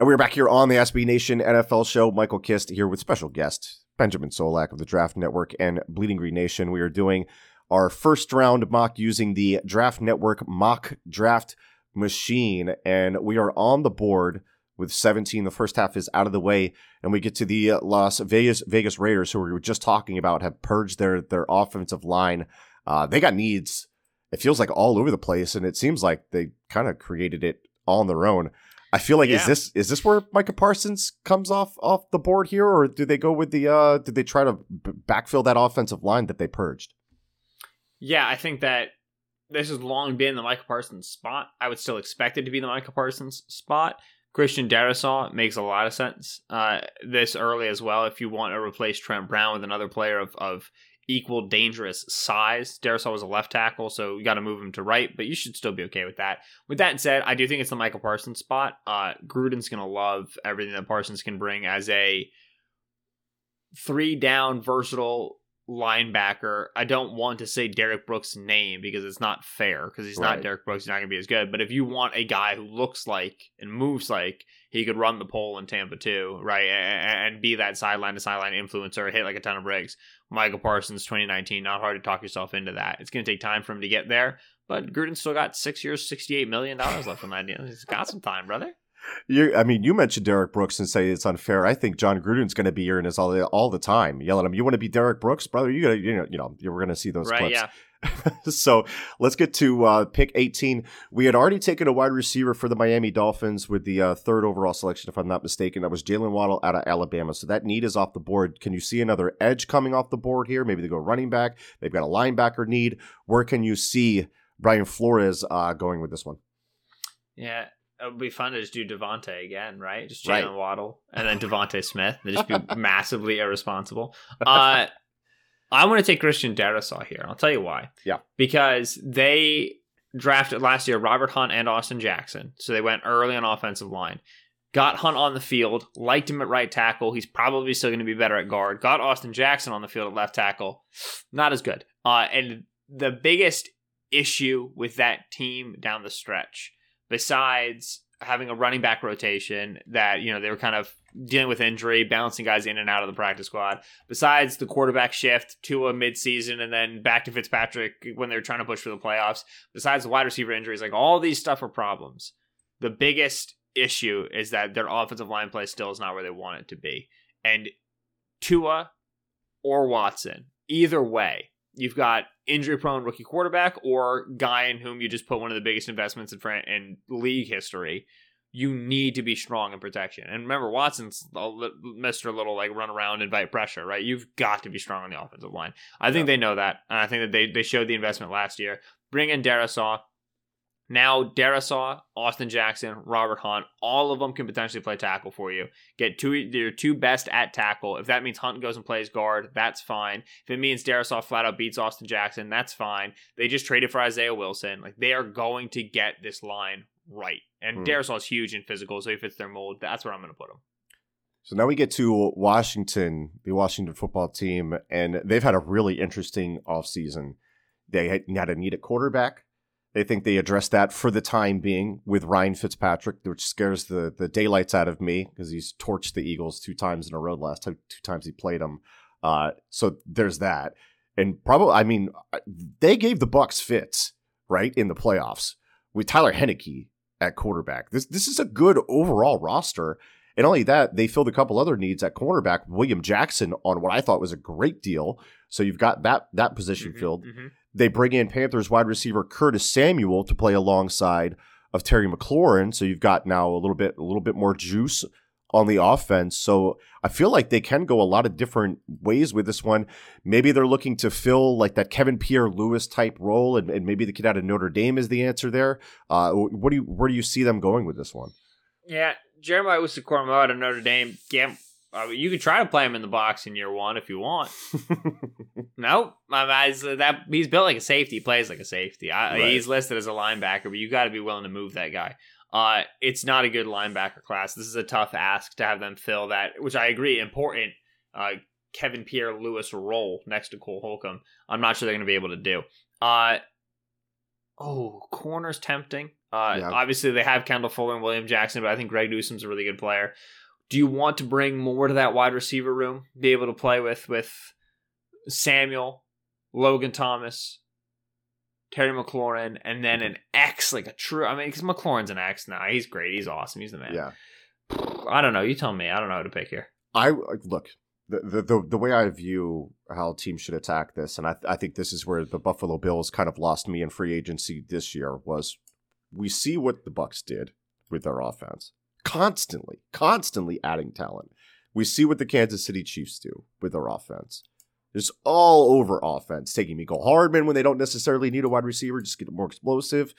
And we're back here on the SB Nation NFL show. Michael Kist here with special guest Benjamin Solak of the Draft Network and Bleeding Green Nation. We are doing our first round mock using the Draft Network mock draft machine, and we are on the board with 17. The first half is out of the way, and we get to the Las Vegas Vegas Raiders, who we were just talking about, have purged their their offensive line. Uh, they got needs. It feels like all over the place, and it seems like they kind of created it on their own. I feel like Yeah. is this is this where Micah Parsons comes off off the board here, or do they go with the uh did they try to b- backfill that offensive line that they purged? Yeah, I think that this has long been the Micah Parsons spot. I would still expect it to be the Micah Parsons spot. Christian Darrisaw makes a lot of sense uh, this early as well. If you want to replace Trent Brown with another player of, of equal dangerous size, Darrisaw was a left tackle, so you got to move him to right, but you should still be okay with that. With that said, I do think it's the Micah Parsons spot. Uh, Gruden's going to love everything that Parsons can bring as a three down versatile linebacker. I don't want to say Derrick Brooks' name because it's not fair because he's Right. not Derrick Brooks. He's not going to be as good. But if you want a guy who looks like and moves like he could run the pole in Tampa too, right, and, be that sideline to sideline influencer, hit like a ton of breaks. Micah Parsons, 2019, not hard to talk yourself into that. It's going to take time for him to get there. But Gruden still got six years, $68 million left on that deal. He's got some time, brother. You, I mean, you mentioned Derrick Brooks and say it's unfair. I think Jon Gruden's going to be hearing this all the, all the time, yelling at him. You want to be Derek Brooks, brother? You got to, you know, you know, you're going to see those right, clips. yeah. so let's get to uh, pick 18. We had already taken a wide receiver for the Miami Dolphins with the uh, third overall selection, if I'm not mistaken. That was Jaylen Waddle out of Alabama. So that need is off the board. Can you see another edge coming off the board here? Maybe they go running back. They've got a linebacker need. Where can you see Brian Flores uh, going with this one? Yeah, it would be fun to just do DeVonta again, right? Just Jaylen Right. Waddle and then DeVonta Smith. They just be massively irresponsible. Uh, I want to take Christian Darrisaw here. I'll tell you why. Yeah. Because they drafted last year Robert Hunt and Austin Jackson. So they went early on offensive line. Got Hunt on the field, liked him at right tackle. He's probably still going to be better at guard. Got Austin Jackson on the field at left tackle. Not as good. Uh, and the biggest issue with that team down the stretch besides having a running back rotation that you know they were kind of dealing with injury, balancing guys in and out of the practice squad. Besides the quarterback shift to a midseason and then back to Fitzpatrick when they were trying to push for the playoffs. Besides the wide receiver injuries, like all these stuff are problems. The biggest issue is that their offensive line play still is not where they want it to be, and Tua or Watson, either way, you've got injury prone rookie quarterback or guy in whom you just put one of the biggest investments in, front in league history. you need to be strong in protection. And remember, Watson's Mr. Little like run around, invite pressure, right? You've got to be strong on the offensive line. I think yeah. they know that. And I think that they, they showed the investment last year. Bring in Darrisaw. Now, Darrisaw, Austin Jackson, Robert Hunt, all of them can potentially play tackle for you. Get two your two best at tackle. If that means Hunt goes and plays guard, that's fine. If it means Darrisaw flat out beats Austin Jackson, that's fine. They just traded for Isaiah Wilson. Like they are going to get this line right. And mm. Is huge in physical, so he fits their mold. That's where I'm going to put him. So now we get to Washington, the Washington football team, and they've had a really interesting offseason. They had, had to need a quarterback. They think they addressed that for the time being with Ryan Fitzpatrick, which scares the, the daylights out of me because he's torched the Eagles two times in a row last time, two times he played them. Uh, so there's that. And probably, I mean, they gave the Bucks fits, right, in the playoffs with Tyler Heinicke at quarterback. This this is a good overall roster. And only that, they filled a couple other needs at cornerback. William Jackson on what I thought was a great deal. So you've got that that position mm-hmm, filled. Mm-hmm. They bring in Panthers wide receiver Curtis Samuel to play alongside of Terry McLaurin. So you've got now a little bit a little bit more juice on the offense. So I feel like they can go a lot of different ways with this one. Maybe they're looking to fill like that Kevin Pierre-Louis type role, and, and maybe the kid out of Notre Dame is the answer there. Uh, what do you where do you see them going with this one? Yeah, Jeremiah Owusu-Koramoah out of Notre Dame. Yeah, uh, you could try to play him in the box in year one if you want. nope, my eyes that he's built like a safety. He plays like a safety. I, right. He's listed as a linebacker, but you got to be willing to move that guy. Uh, it's not a good linebacker class. This is a tough ask to have them fill that, which I agree, important uh, Kevin Pierre-Louis role next to Cole Holcomb. I'm not sure they're going to be able to do. Uh, oh, corner's tempting. Uh, yeah. Obviously, they have Kendall Fuller and William Jackson, but I think Greg Newsome's a really good player. Do you want to bring more to that wide receiver room? Be able to play with with Samuel, Logan Thomas, Terry McLaurin, and then an X, like a true. I mean, because McLaurin's an X now. He's great. He's awesome. He's the man. Yeah. I don't know. You tell me. I don't know how to pick here. I look the the the, way I view how teams should attack this, and I I think this is where the Buffalo Bills kind of lost me in free agency this year was we see what the Bucks did with their offense constantly, constantly adding talent. We see what the Kansas City Chiefs do with their offense. Just all over offense, taking Mecole Hardman when they don't necessarily need a wide receiver, just get more explosive.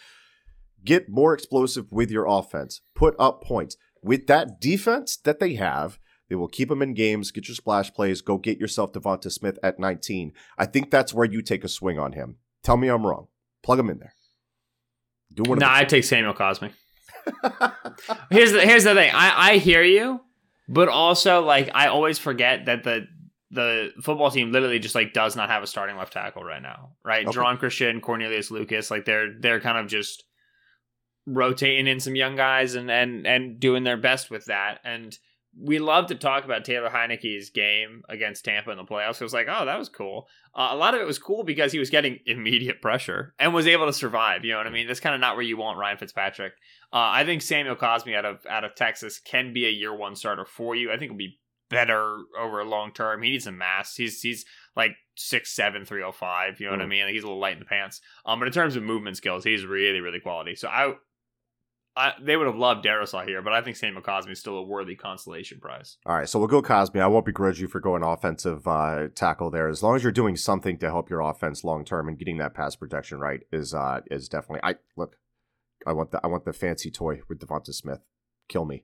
Get more explosive with your offense. Put up points. With that defense that they have, they will keep them in games, get your splash plays, go get yourself DeVonta Smith at 19. I think that's where you take a swing on him. Tell me I'm wrong. Plug him in there. Do one. Nah, I take Samuel Cosmi. here's the here's the thing. I I hear you, but also like I always forget that the the football team literally just like does not have a starting left tackle right now, right? Okay. Geron Christian, Cornelius Lucas, like they're they're kind of just rotating in some young guys and and and doing their best with that. And we love to talk about Taylor Heinicke's game against Tampa in the playoffs. It was like, oh, that was cool. Uh, a lot of it was cool because he was getting immediate pressure and was able to survive. You know what I mean? That's kind of not where you want Ryan Fitzpatrick. Uh, I think Samuel Cosmi out of out of Texas can be a year one starter for you. I think will be better over a long term. He needs some mass. He's he's like six seven three oh five. You know mm. what I mm. mean? Like he's a little light in the pants. Um, but in terms of movement skills, he's really really quality. So I, I they would have loved Darrisaw here, but I think Samuel Cosmi is still a worthy consolation prize. All right, so we'll go Cosmi. I won't begrudge you for going offensive uh, tackle there, as long as you're doing something to help your offense long term and getting that pass protection right is uh is definitely. I look, I want the I want the fancy toy with DeVonta Smith. Kill me.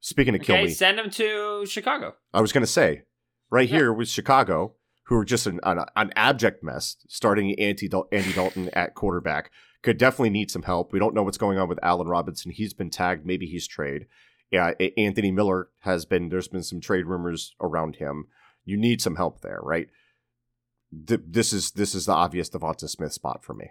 Speaking of okay, kill me, send him to Chicago. I was going to say, right yeah. here with Chicago, who are just an, an, an abject mess, starting Andy, Dal- Andy Dalton at quarterback, could definitely need some help. We don't know what's going on with Allen Robinson. He's been tagged. Maybe he's trade. Yeah, Anthony Miller has been. There's been some trade rumors around him. You need some help there, right? this is this is the obvious DeVonta Smith spot for me.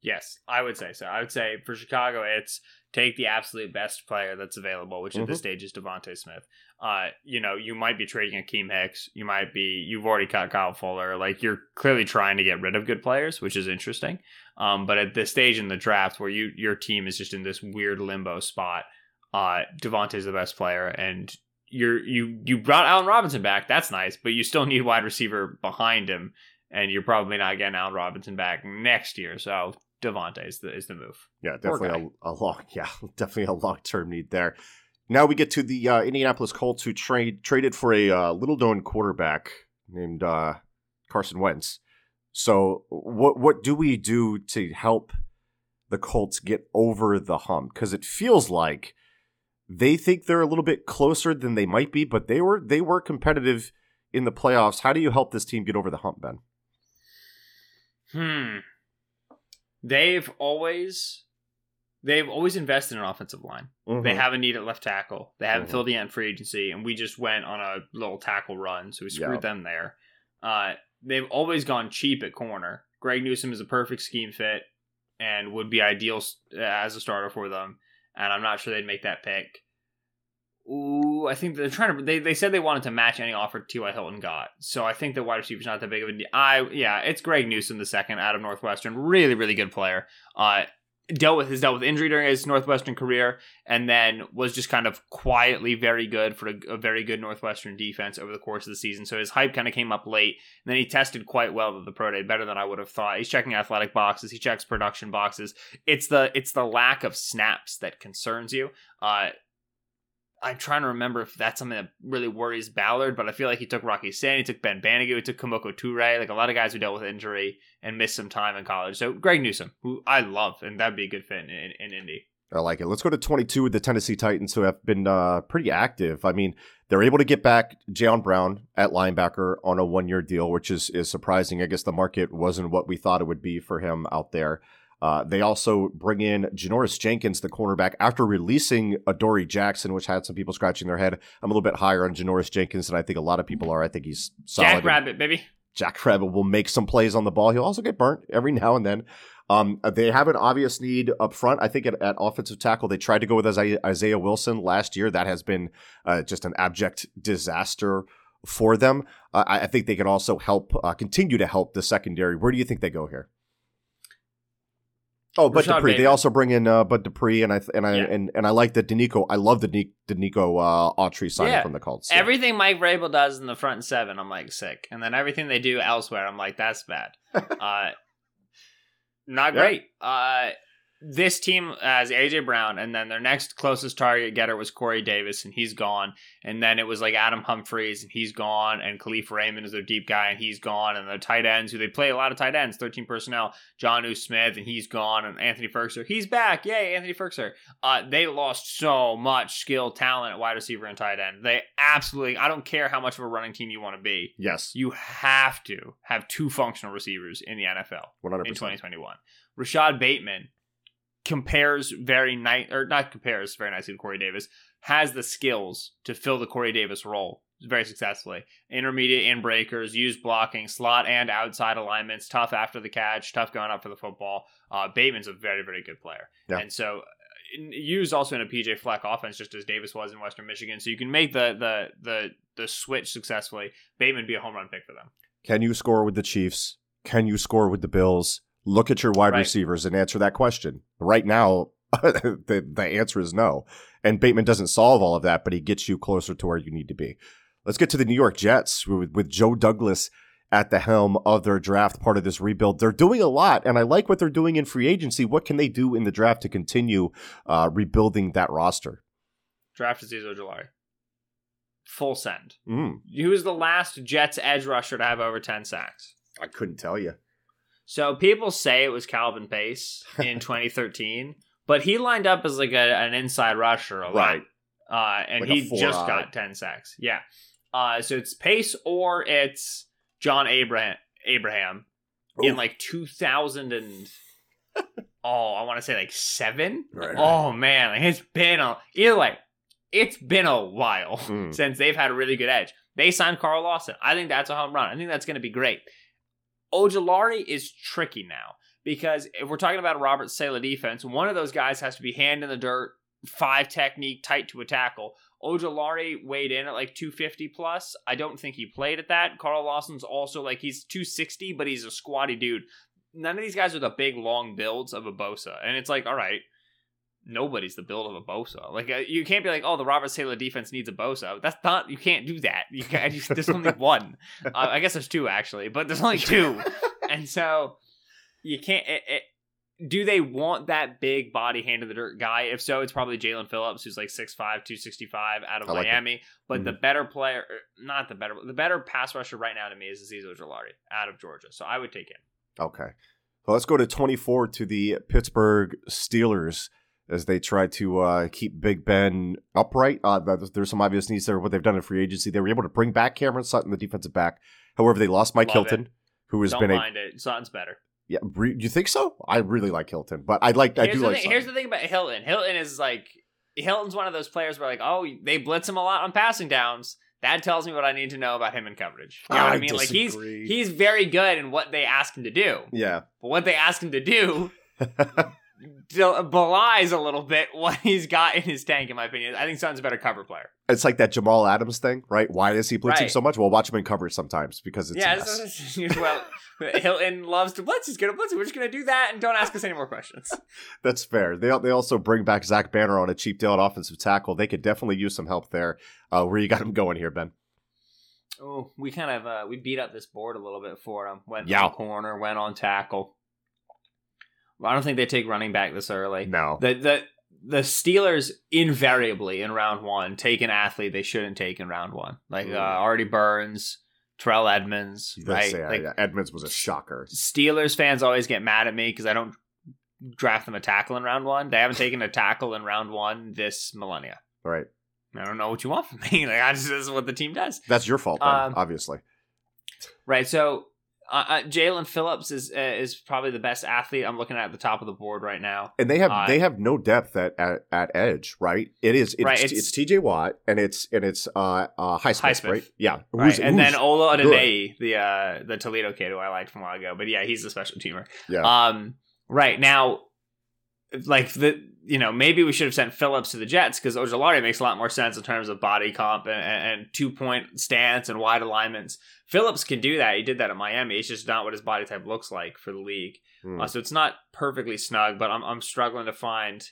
Yes, I would say so. I would say for Chicago, it's take the absolute best player that's available, which mm-hmm. at this stage is DeVonta Smith. Uh, you know, you might be trading Akiem Hicks. You might be, you've already cut Kyle Fuller. Like you're clearly trying to get rid of good players, which is interesting. Um, but at this stage in the draft where you your team is just in this weird limbo spot, uh, DeVonta is the best player, and you're you you brought Allen Robinson back. That's nice, but you still need wide receiver behind him, and you're probably not getting Allen Robinson back next year. So DeVonta is the is the move. Yeah, definitely a, a long, yeah, definitely a long term need there. Now we get to the uh, Indianapolis Colts, who trade traded for a uh, little known quarterback named uh, Carson Wentz. So, what what do we do to help the Colts get over the hump? Because it feels like they think they're a little bit closer than they might be, but they were they were competitive in the playoffs. How do you help this team get over the hump, Ben? Hmm. They've always they've always invested in an offensive line. They Mhm. haven't needed left tackle. They haven't Mhm. filled the end free agency, and we just went on a little tackle run, so we screwed Yeah. them there. Uh, they've always gone cheap at corner. Greg Newsome is a perfect scheme fit and would be ideal as a starter for them. And I'm not sure they'd make that pick. Ooh, I think they're trying to. They, they said they wanted to match any offer T.Y. Hilton got, so I think the wide receiver's not that big of a deal. I yeah, it's Greg Newsome the second out of Northwestern, really really good player. Uh, dealt with has dealt with injury during his Northwestern career, and then was just kind of quietly very good for a, a very good Northwestern defense over the course of the season. So his hype kind of came up late, and then he tested quite well at the pro day, better than I would have thought. He's checking athletic boxes, he checks production boxes. It's the it's the lack of snaps that concerns you. Uh, I'm trying to remember if that's something that really worries Ballard, but I feel like he took Rock Ya-Sin, he took Ben Banogu, he took Kemoko Turay, like a lot of guys who dealt with injury and missed some time in college. So Greg Newsome, who I love, and that'd be a good fit in, in, in Indy. I like it. Let's go to 22 with the Tennessee Titans, who have been uh, pretty active. I mean, they're able to get back Jayon Brown at linebacker on a one year deal, which is, is surprising. I guess the market wasn't what we thought it would be for him out there. Uh, they also bring in Janoris Jenkins, the cornerback, after releasing Adoree Jackson, which had some people scratching their head. I'm a little bit higher on Janoris Jenkins than I think a lot of people are. I think he's solid. Jack Rabbit, baby. Jack Rabbit will make some plays on the ball. He'll also get burnt every now and then. Um, they have an obvious need up front. I think at, at offensive tackle, they tried to go with Isaiah, Wilson last year. That has been uh, just an abject disaster for them. Uh, I, I think they can also help, uh, continue to help the secondary. Where do you think they go here? Oh, Bud Rashad Dupree. They also bring in uh, Bud Dupree, and I and I Yeah. and, and I like the Denico. I love the Denico uh, Autry signing Yeah. from the Colts. Yeah. Everything Mike Vrabel does in the front seven, I'm like sick, and then everything they do elsewhere, I'm like that's bad. uh, not great. Uh, this team has AJ Brown, and then their next closest target getter was Corey Davis, and he's gone. And then it was like Adam Humphries, and he's gone. And Kalif Raymond is their deep guy, and he's gone. And the tight ends, who they play a lot of tight ends, 13 personnel, Jonnu Smith, and he's gone. And Anthony Firkser, he's back. Yay, Anthony Firkser. Uh, they lost so much skill, talent at wide receiver and tight end. They absolutely, I don't care how much of a running team you want to be. yes, You have to have two functional receivers in the NFL one hundred in 2021. Rashod Bateman compares very nice, or not compares very nicely to Corey Davis, has the skills to fill the Corey Davis role very successfully. Intermediate in breakers, use blocking, slot and outside alignments, tough after the catch, tough going up for the football. Uh, Bateman's a very, very good player. Yeah. And so uh, used also in a PJ Fleck offense, just as Davis was in Western Michigan. So you can make the the the the switch successfully. Bateman be a home run pick for them. Can you score with the Chiefs? Can you score with the Bills? Look at your wide Right. receivers and answer that question. Right now, the, the answer is no. And Bateman doesn't solve all of that, but he gets you closer to where you need to be. Let's get to the New York Jets with, with Joe Douglas at the helm of their draft, part of this rebuild. They're doing a lot, and I like what they're doing in free agency. What can they do in the draft to continue uh, rebuilding that roster? Draft is Azeez Ojulari. Full send. Mm, Who was the last Jets edge rusher to have over 10 sacks? I couldn't tell you. So people say it was Calvin Pace in 2013, but he lined up as like a, an inside rusher a lot. Right. Uh, and Like he just got 10 sacks. Yeah. Uh, so it's Pace or it's John Abraham, Abraham in like 2000 and oh, I want to say like seven. Right, right. Oh man, like it's been a either way, it's been a while Mm. since they've had a really good edge. They signed Carl Lawson. I think that's a home run. I think that's going to be great. Ojulari is tricky now because if we're talking about Robert Saleh defense, one of those guys has to be hand in the dirt, five technique, tight to a tackle. Ojulari weighed in at like 250 plus. I don't think he played at that. Carl Lawson's also like he's 260, but he's a squatty dude. None of these guys are the big long builds of a Bosa, and it's like, all right, nobody's the build of a Bosa. Like uh, you can't be like, oh, the Robert Saleh defense needs a Bosa. That's not. You can't do that. You can't. There's only one. Uh, I guess there's two actually, but there's only two, and so you can't. It, it, do they want that big body hand in the dirt guy? If so, it's probably Jaelan Phillips, who's like 6'5, 265 out of like it. Miami. But the Mhm. better player, er, not the better, the better pass rusher right now to me is Azeez Ojulari out of Georgia. So I would take him. Okay. Well, let's go to 24 to the Pittsburgh Steelers as they try to uh, keep Big Ben upright. Uh, there's- some obvious needs there. What they've done in free agency, they were able to bring back Cameron Sutton, the defensive back. However, they lost Mike Love Hilton, who has Don't been a mind it. Sutton's better. yeah. Re, you think so? I really like Hilton, but I like I do like. thing, here's the thing about Hilton. Hilton is like Hilton's one of those players where like, oh, they blitz him a lot on passing downs. That tells me what I need to know about him in coverage. You know what I I mean? Like he's he's very good in what they ask him to do. yeah. But what they ask him to do del- belies a little bit what he's got in his tank, in my opinion. I think Sutton's a better cover player. It's like that Jamal Adams thing, right? Why is he blitzing Right. so much? Well, watch him in coverage sometimes because it's yeah, mess. it's- it's- well, Hilton loves to blitz. He's good at blitzing. We're just gonna do that and don't ask us any more questions. That's fair. They they also bring back Zach Banner on a cheap deal at offensive tackle. They could definitely use some help there. Uh, where you got him going here, Ben? Oh, we kind of uh, we beat up this board a little bit for him. Went Yeah. on corner, went on tackle. I don't think they take running back this early. No. The the the Steelers invariably in round one take an athlete they shouldn't take in round one, like uh. Artie Burns, Terrell Edmunds, right? say, uh, like yeah, Edmunds was a shocker. Steelers fans always get mad at me because I don't draft them a tackle in round one. They haven't taken a tackle in round one this millennia. Right. I don't know what you want from me. Like I just this is what the team does. That's your fault, Um, obviously. Right. So uh, uh, Jaelan Phillips is uh, is probably the best athlete I'm looking at at the top of the board right now. And they have uh, they have no depth at, at, at edge, right? It is it's, Right, it's, it's- T.J. Watt and it's and it's uh uh Highsmith, Highsmith. right? Yeah, Right. Who's- and then Ola good. The uh, the Toledo kid who I liked from a while ago. But yeah, he's a special teamer. yeah, Um, right now, like the you know maybe we should have sent Phillips to the Jets because Ojulari makes a lot more sense in terms of body comp and, and, two point stance and wide alignments. Phillips can do that. He did that at Miami. It's just not what his body type looks like for the league. Hmm. Uh, so it's not perfectly snug, but I'm I'm struggling to find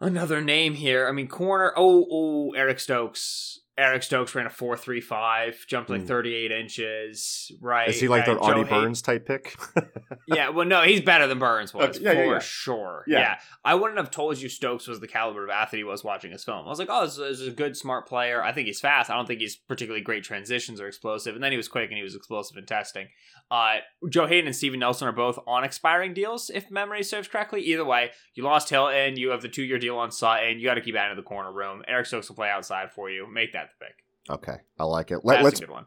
another name here. I mean, corner. Oh, oh, Eric Stokes. Eric Stokes ran a four three five, jumped like Hmm. thirty eight inches. Right? is he like the Hay- Burns type pick? yeah, well, no, he's better than Burns was Okay, yeah, yeah, for yeah. sure. Yeah. Yeah. I wouldn't have told you Stokes was the caliber of athlete he was watching his film. I was like, oh, this is a good, smart player. I think he's fast. I don't think he's particularly great transitions or explosive. And then he was quick and he was explosive in testing. Uh, Joe Haden and Steven Nelson are both on expiring deals, if memory serves correctly. Either way, you lost Hilton. You have the two year deal on Sutton. You got to keep out of the corner room. Eric Stokes will play outside for you. Make that the pick. okay, I like it. Let, That's let's a good one.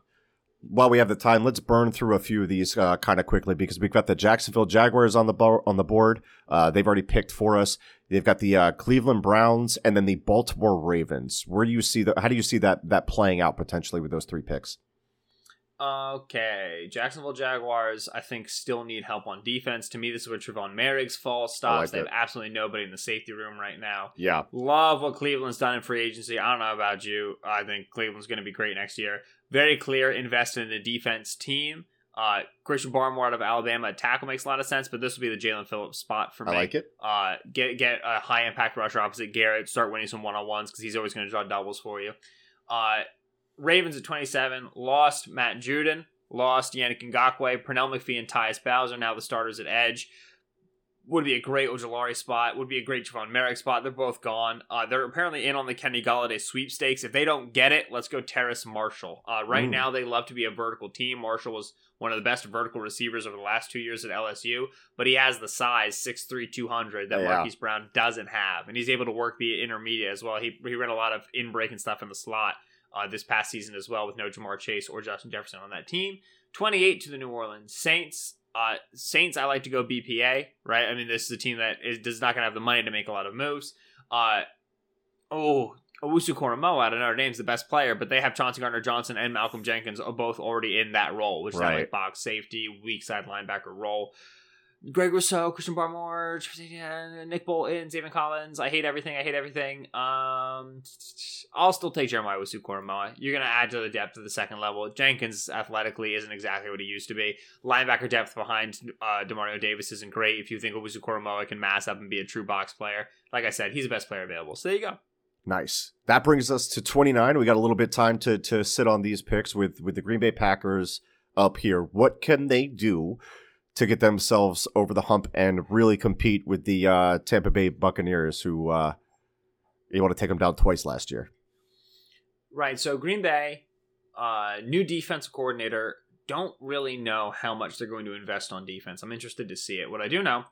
while we have the time, let's burn through a few of these uh, kind of quickly because we've got the Jacksonville Jaguars on the bo- on the board. Uh, they've already picked for us. They've got the uh, Cleveland Browns and then the Baltimore Ravens. Where do you see the? How do you see that that playing out potentially with those three picks? Okay, Jacksonville Jaguars, I think, still need help on defense. To me, this is where Trevon Moehrig's fall stops. like they have it. absolutely nobody in the safety room right now. Yeah, Love what Cleveland's done in free agency. I don't know about you. I think Cleveland's going to be great next year. Very clear, invested in the defense team. Uh, Christian Barmore out of Alabama tackle makes a lot of sense, but this would be the Jaelan Phillips spot for I me. like it. Uh, get get a high impact rusher opposite Garrett. Start winning some one on ones because he's always going to draw doubles for you. Uh, Ravens at twenty seven lost Matt Judon, lost Yannick Ngakoue, Pernell McPhee, and Tyus Bowser now the starters at edge. Would be a great Ojulari spot. Would be a great Javon Moehrig spot. They're both gone. Uh, they're apparently in on the Kenny Golladay sweepstakes. If they don't get it, let's go Terrace Marshall. Uh, right now, they love to be a vertical team. Marshall was one of the best vertical receivers over the last two years at LSU, but he has the size 6'3", 200 that Yeah. Marquise Brown doesn't have, and he's able to work the intermediate as well. He he ran a lot of in break and stuff in the slot uh, this past season as well with no Ja'Marr Chase or Justin Jefferson on that team. Twenty eight to the New Orleans Saints. Uh, Saints, I like to go BPA, right? I mean, this is a team that is, is not going to have the money to make a lot of moves. Uh, oh, Owusu-Koramoah out of Notre Dame's the best player, but they have Chauncey Gardner Johnson and Malcolm Jenkins are both already in that role, which is that like box safety, weak side linebacker role. Greg Rousseau, Christian Barmore, Nick Bolton, Zaven Collins. I hate everything. I hate everything. Um, I'll still take Jeremiah Owusu-Koramoah. You're going to add to the depth of the second level. Jenkins athletically isn't exactly what he used to be. Linebacker depth behind uh, Demario Davis isn't great. If you think Owusu-Koramoah can mass up and be a true box player, like I said, he's the best player available. So there you go. Nice. That brings us to 29. We got a little bit time to to sit on these picks with with the Green Bay Packers up here. What can they do to get themselves over the hump and really compete with the uh, Tampa Bay Buccaneers, who uh, you want to take them down twice last year. Right. So Green Bay, uh, new defensive coordinator. Don't really know how much they're going to invest on defense. I'm interested to see it. What I do know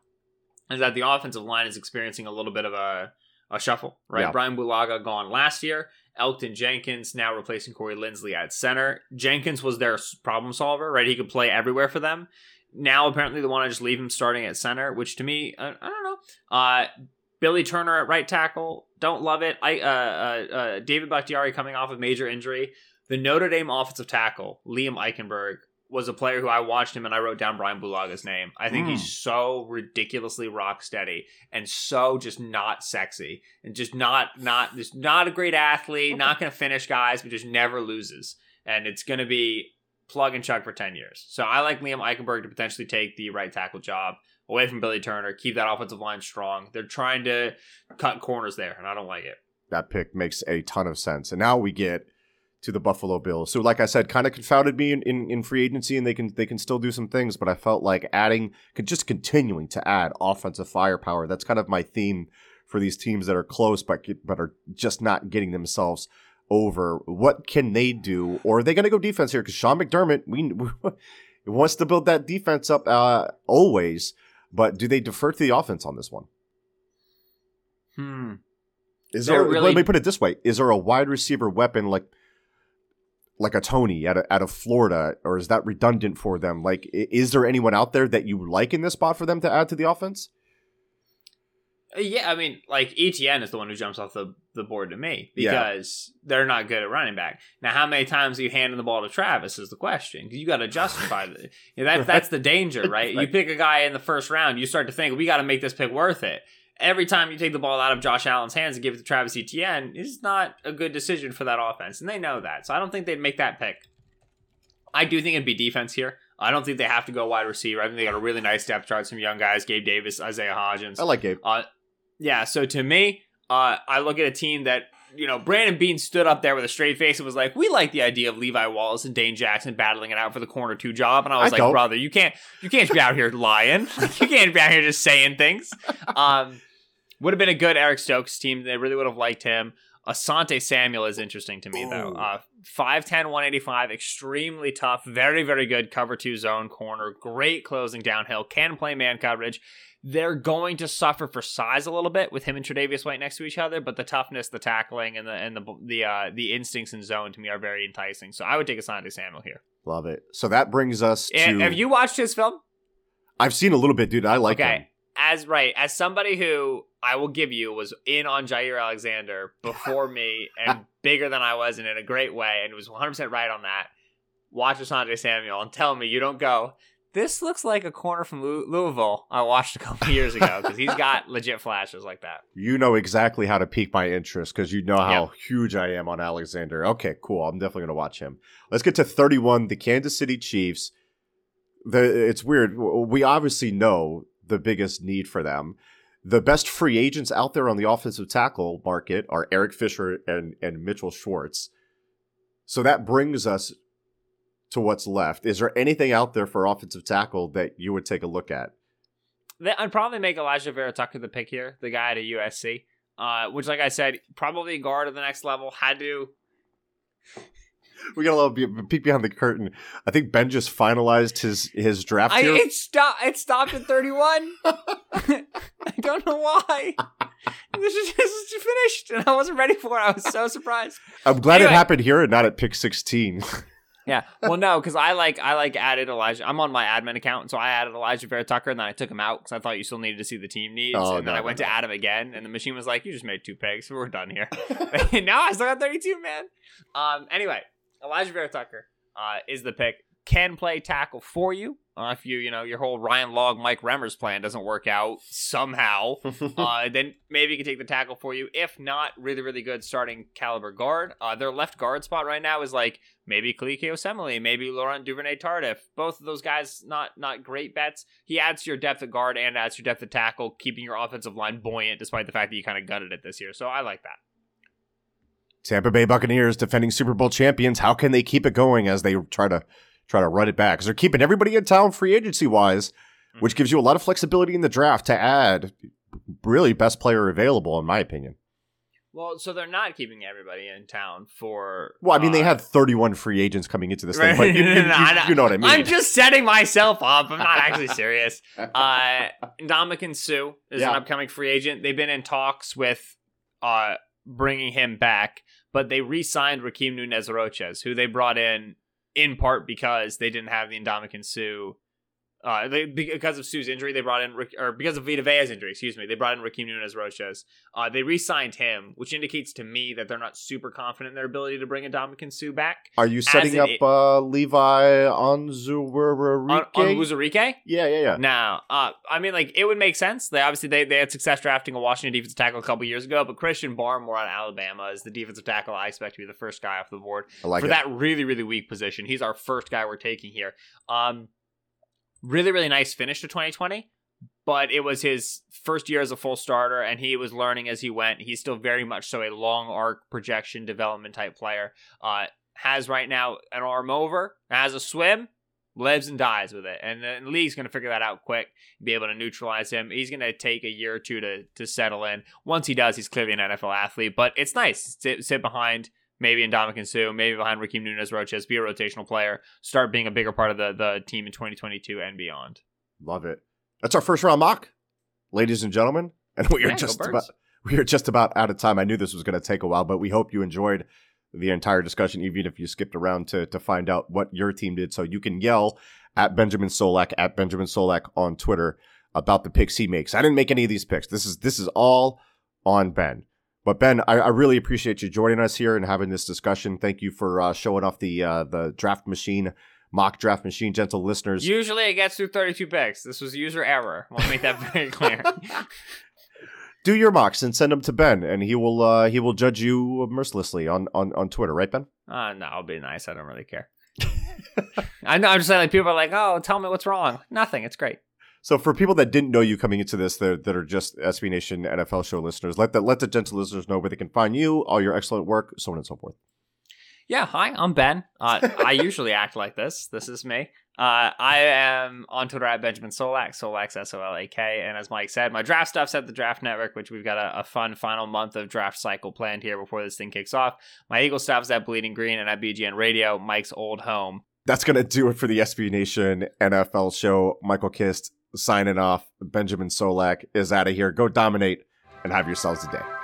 is that the offensive line is experiencing a little bit of a, a shuffle. Right. Yeah. Brian Bulaga gone last year. Elgton Jenkins now replacing Corey Linsley at center. Jenkins was their problem solver. Right. He could play everywhere for them. Now apparently they want to just leave him starting at center, which to me, I, I don't know. Uh, Billy Turner at right tackle, don't love it. I uh, uh, uh, David Bakhtiari coming off of major injury. The Notre Dame offensive tackle, Liam Eichenberg, was a player who I watched him and I wrote down Brian Bulaga's name. I think Mm. he's so ridiculously rock steady and so just not sexy and just not not just not a great athlete, not going to finish guys, but just never loses. And it's going to be plug and chug for 10 years. So I like Liam Eichenberg to potentially take the right tackle job away from Billy Turner, keep that offensive line strong. They're trying to cut corners there, and I don't like it. That pick makes a ton of sense. And now we get to the Buffalo Bills. So, like I said, kind of confounded me in, in, in free agency, and they can they can still do some things. But I felt like adding, just continuing to add offensive firepower. That's kind of my theme for these teams that are close, but but are just not getting themselves over. What can they do, or are they going to go defense here? Because Sean McDermott, we wants to build that defense up uh, always. But do they defer to the offense on this one? Hmm. Is They're there? really- Let me put it this way: Is there a wide receiver weapon like like a Toney out of, out of Florida, or is that redundant for them? Like, is there anyone out there that you like in this spot for them to add to the offense? Uh, Yeah, I mean, like ETN is the one who jumps off the, the board to me Yeah. because they're not good at running back. Now, how many times are you handing the ball to Travis is the question. You got to justify the, you know, that, That's the danger, right? You pick a guy in the first round, you start to think we got to make this pick worth it. Every time you take the ball out of Josh Allen's hands and give it to Travis Etienne is not a good decision for that offense, and they know that. So I don't think they'd make that pick. I do think it'd be defense here. I don't think they have to go wide receiver. I think they got a really nice depth chart, some young guys, Gabe Davis, Isaiah Hodgins. I like Gabe. Uh, yeah. So to me, uh, I look at a team that you know Brandon Beane stood up there with a straight face and was like, "We like the idea of Levi Wallace and Dane Jackson battling it out for the corner two job." And I was I like, don't. "Brother, you can't, you can't be out here lying. You can't be out here just saying things." Um, would have been a good Eric Stokes team. They really would have liked him. Asante Samuel is interesting to me though. Ooh. Uh, 5'10", 185, extremely tough, very, very good cover two zone corner, great closing downhill, can play man coverage. They're going to suffer for size a little bit with him and Tre'Davious White next to each other, but the toughness, the tackling, and the and the the uh, the instincts in zone to me are very enticing. So I would take Asante Samuel here. Love it. So that brings us to. And have you watched his film? I've seen a little bit, dude. I like okay. him. As right, as somebody who I will give you was in on Jaire Alexander before me and bigger than I was and in a great way and was 100% right on that. Watch Asante Samuel and tell me you don't go, this looks like a corner from Louisville I watched a couple years ago because he's got legit flashes like that. You know exactly how to pique my interest because you know how huge I am on Alexander. Okay, cool. I'm definitely going to watch him. Let's get to 31. The Kansas City Chiefs. The it's weird. We obviously know the biggest need for them. The best free agents out there on the offensive tackle market are Eric Fisher and and Mitchell Schwartz. So that brings us to what's left. Is there anything out there for offensive tackle that you would take a look at? I'd probably make Alijah Vera Tucker the pick here, the guy at USC, uh, which, like I said, probably guard at the next level. Had to We got a little peek behind the curtain. I think Ben just finalized his his draft I here. it stopped. It stopped at thirty one. I don't know why. This is just finished, and I wasn't ready for it. I was so surprised. I'm glad Anyway. it happened here and not at pick 16. Yeah. Well, no, because I like I like added Alijah. I'm on my admin account, so I added Alijah Vera Tucker, and then I took him out because I thought you still needed to see the team needs. Oh, and then no, I went no, to add him again, and the machine was like, "You just made two picks. We're done here." now I still got 32, man. Um. Anyway, Alijah Vera Tucker uh, is the pick. Can play tackle for you. Uh, if you, you know, your whole Ryan Log, Mike Remmers plan doesn't work out somehow, uh, then maybe you can take the tackle for you. If not, really, really good starting caliber guard. Uh, their left guard spot right now is like maybe Kelechi Osemele, maybe Laurent Duvernay Tardif. Both of those guys, not not great bets. He adds to your depth at guard and adds to your depth at tackle, keeping your offensive line buoyant despite the fact that you kind of gutted it this year. So I like that. Tampa Bay Buccaneers, defending Super Bowl champions. How can they keep it going as they try to try to run it back? Because they're keeping everybody in town free agency wise. which gives you a lot of flexibility in the draft to add really best player available, in my opinion. Well, so they're not keeping everybody in town for. Well, I mean, they uh, had 31 free agents coming into this Right. thing, but you, you- you- know. you know what I mean. I'm just setting myself up. I'm not actually serious. Uh, Ndamukong Suh is Yeah. an upcoming free agent. They've been in talks with uh, bringing him back, but they re-signed Rakeem Nunez Roches, who they brought in in part because they didn't have the Ndamukong Suh. Uh, they, because of Suh's injury, they brought in, or because of Vita Vea's injury, excuse me, they brought in Rakeem Nunez Roches. Uh, they re-signed him, which indicates to me that they're not super confident in their ability to bring Ndamukong Suh back. Are you setting it- up uh, Levi? On, on yeah, yeah, yeah. No, uh, I mean, like it would make sense. They obviously they, they had success drafting a Washington defensive tackle a couple years ago, but Christian Barmore on Alabama is the defensive tackle I expect to be the first guy off the board I like for it. that really really weak position. He's our first guy we're taking here. Um, really really nice finish to 2020, but it was his first year as a full starter, and he was learning as he went. He's still very much so a long arc projection development type player. Uh, has right now an arm over, has a swim, lives and dies with it. And the league's going to figure that out quick, be able to neutralize him. He's going to take a year or two to to settle in. Once he does, he's clearly an NFL athlete, but it's nice sit, sit behind maybe Ndamukong Suh, maybe behind Rakeem Nunez Roches, be a rotational player, start being a bigger part of the, the team in 2022 and beyond. Love it. That's our first round mock, ladies and gentlemen. And we are Yeah, just about we are just about out of time. I knew this was going to take a while, but we hope you enjoyed the entire discussion, even if you skipped around to to find out what your team did. So you can yell at Benjamin Solak at Benjamin Solak on Twitter about the picks he makes. I didn't make any of these picks. This is this is all on Ben. But Ben, I, I really appreciate you joining us here and having this discussion. Thank you for uh, showing off the uh, the draft machine, mock draft machine, gentle listeners. Usually it gets through 32 picks. This was user error. We'll make that very clear. do your mocks and send them to Ben, and he will uh, he will judge you mercilessly on, on, on Twitter, right, Ben? Uh, no, I'll be nice. I don't really care. I know. I'm just saying, like, people are like, oh, tell me what's wrong. Nothing. It's great. So for people that didn't know you coming into this, that, that are just SB Nation NFL show listeners, let the let the gentle listeners know where they can find you, all your excellent work, so on and so forth. Yeah, hi, I'm Ben. Uh, I usually act like this. This is me. Uh, I am on Twitter at Benjamin Solak, Solak S O L A K. And as Mike said, my draft stuff's at the Draft Network, which we've got a, a fun final month of draft cycle planned here before this thing kicks off. My Eagle stuff's at Bleeding Green and at BGN Radio, Mike's old home. That's gonna do it for the SB Nation NFL show. Michael Kist signing off. Benjamin Solak is out of here. Go dominate and have yourselves a day.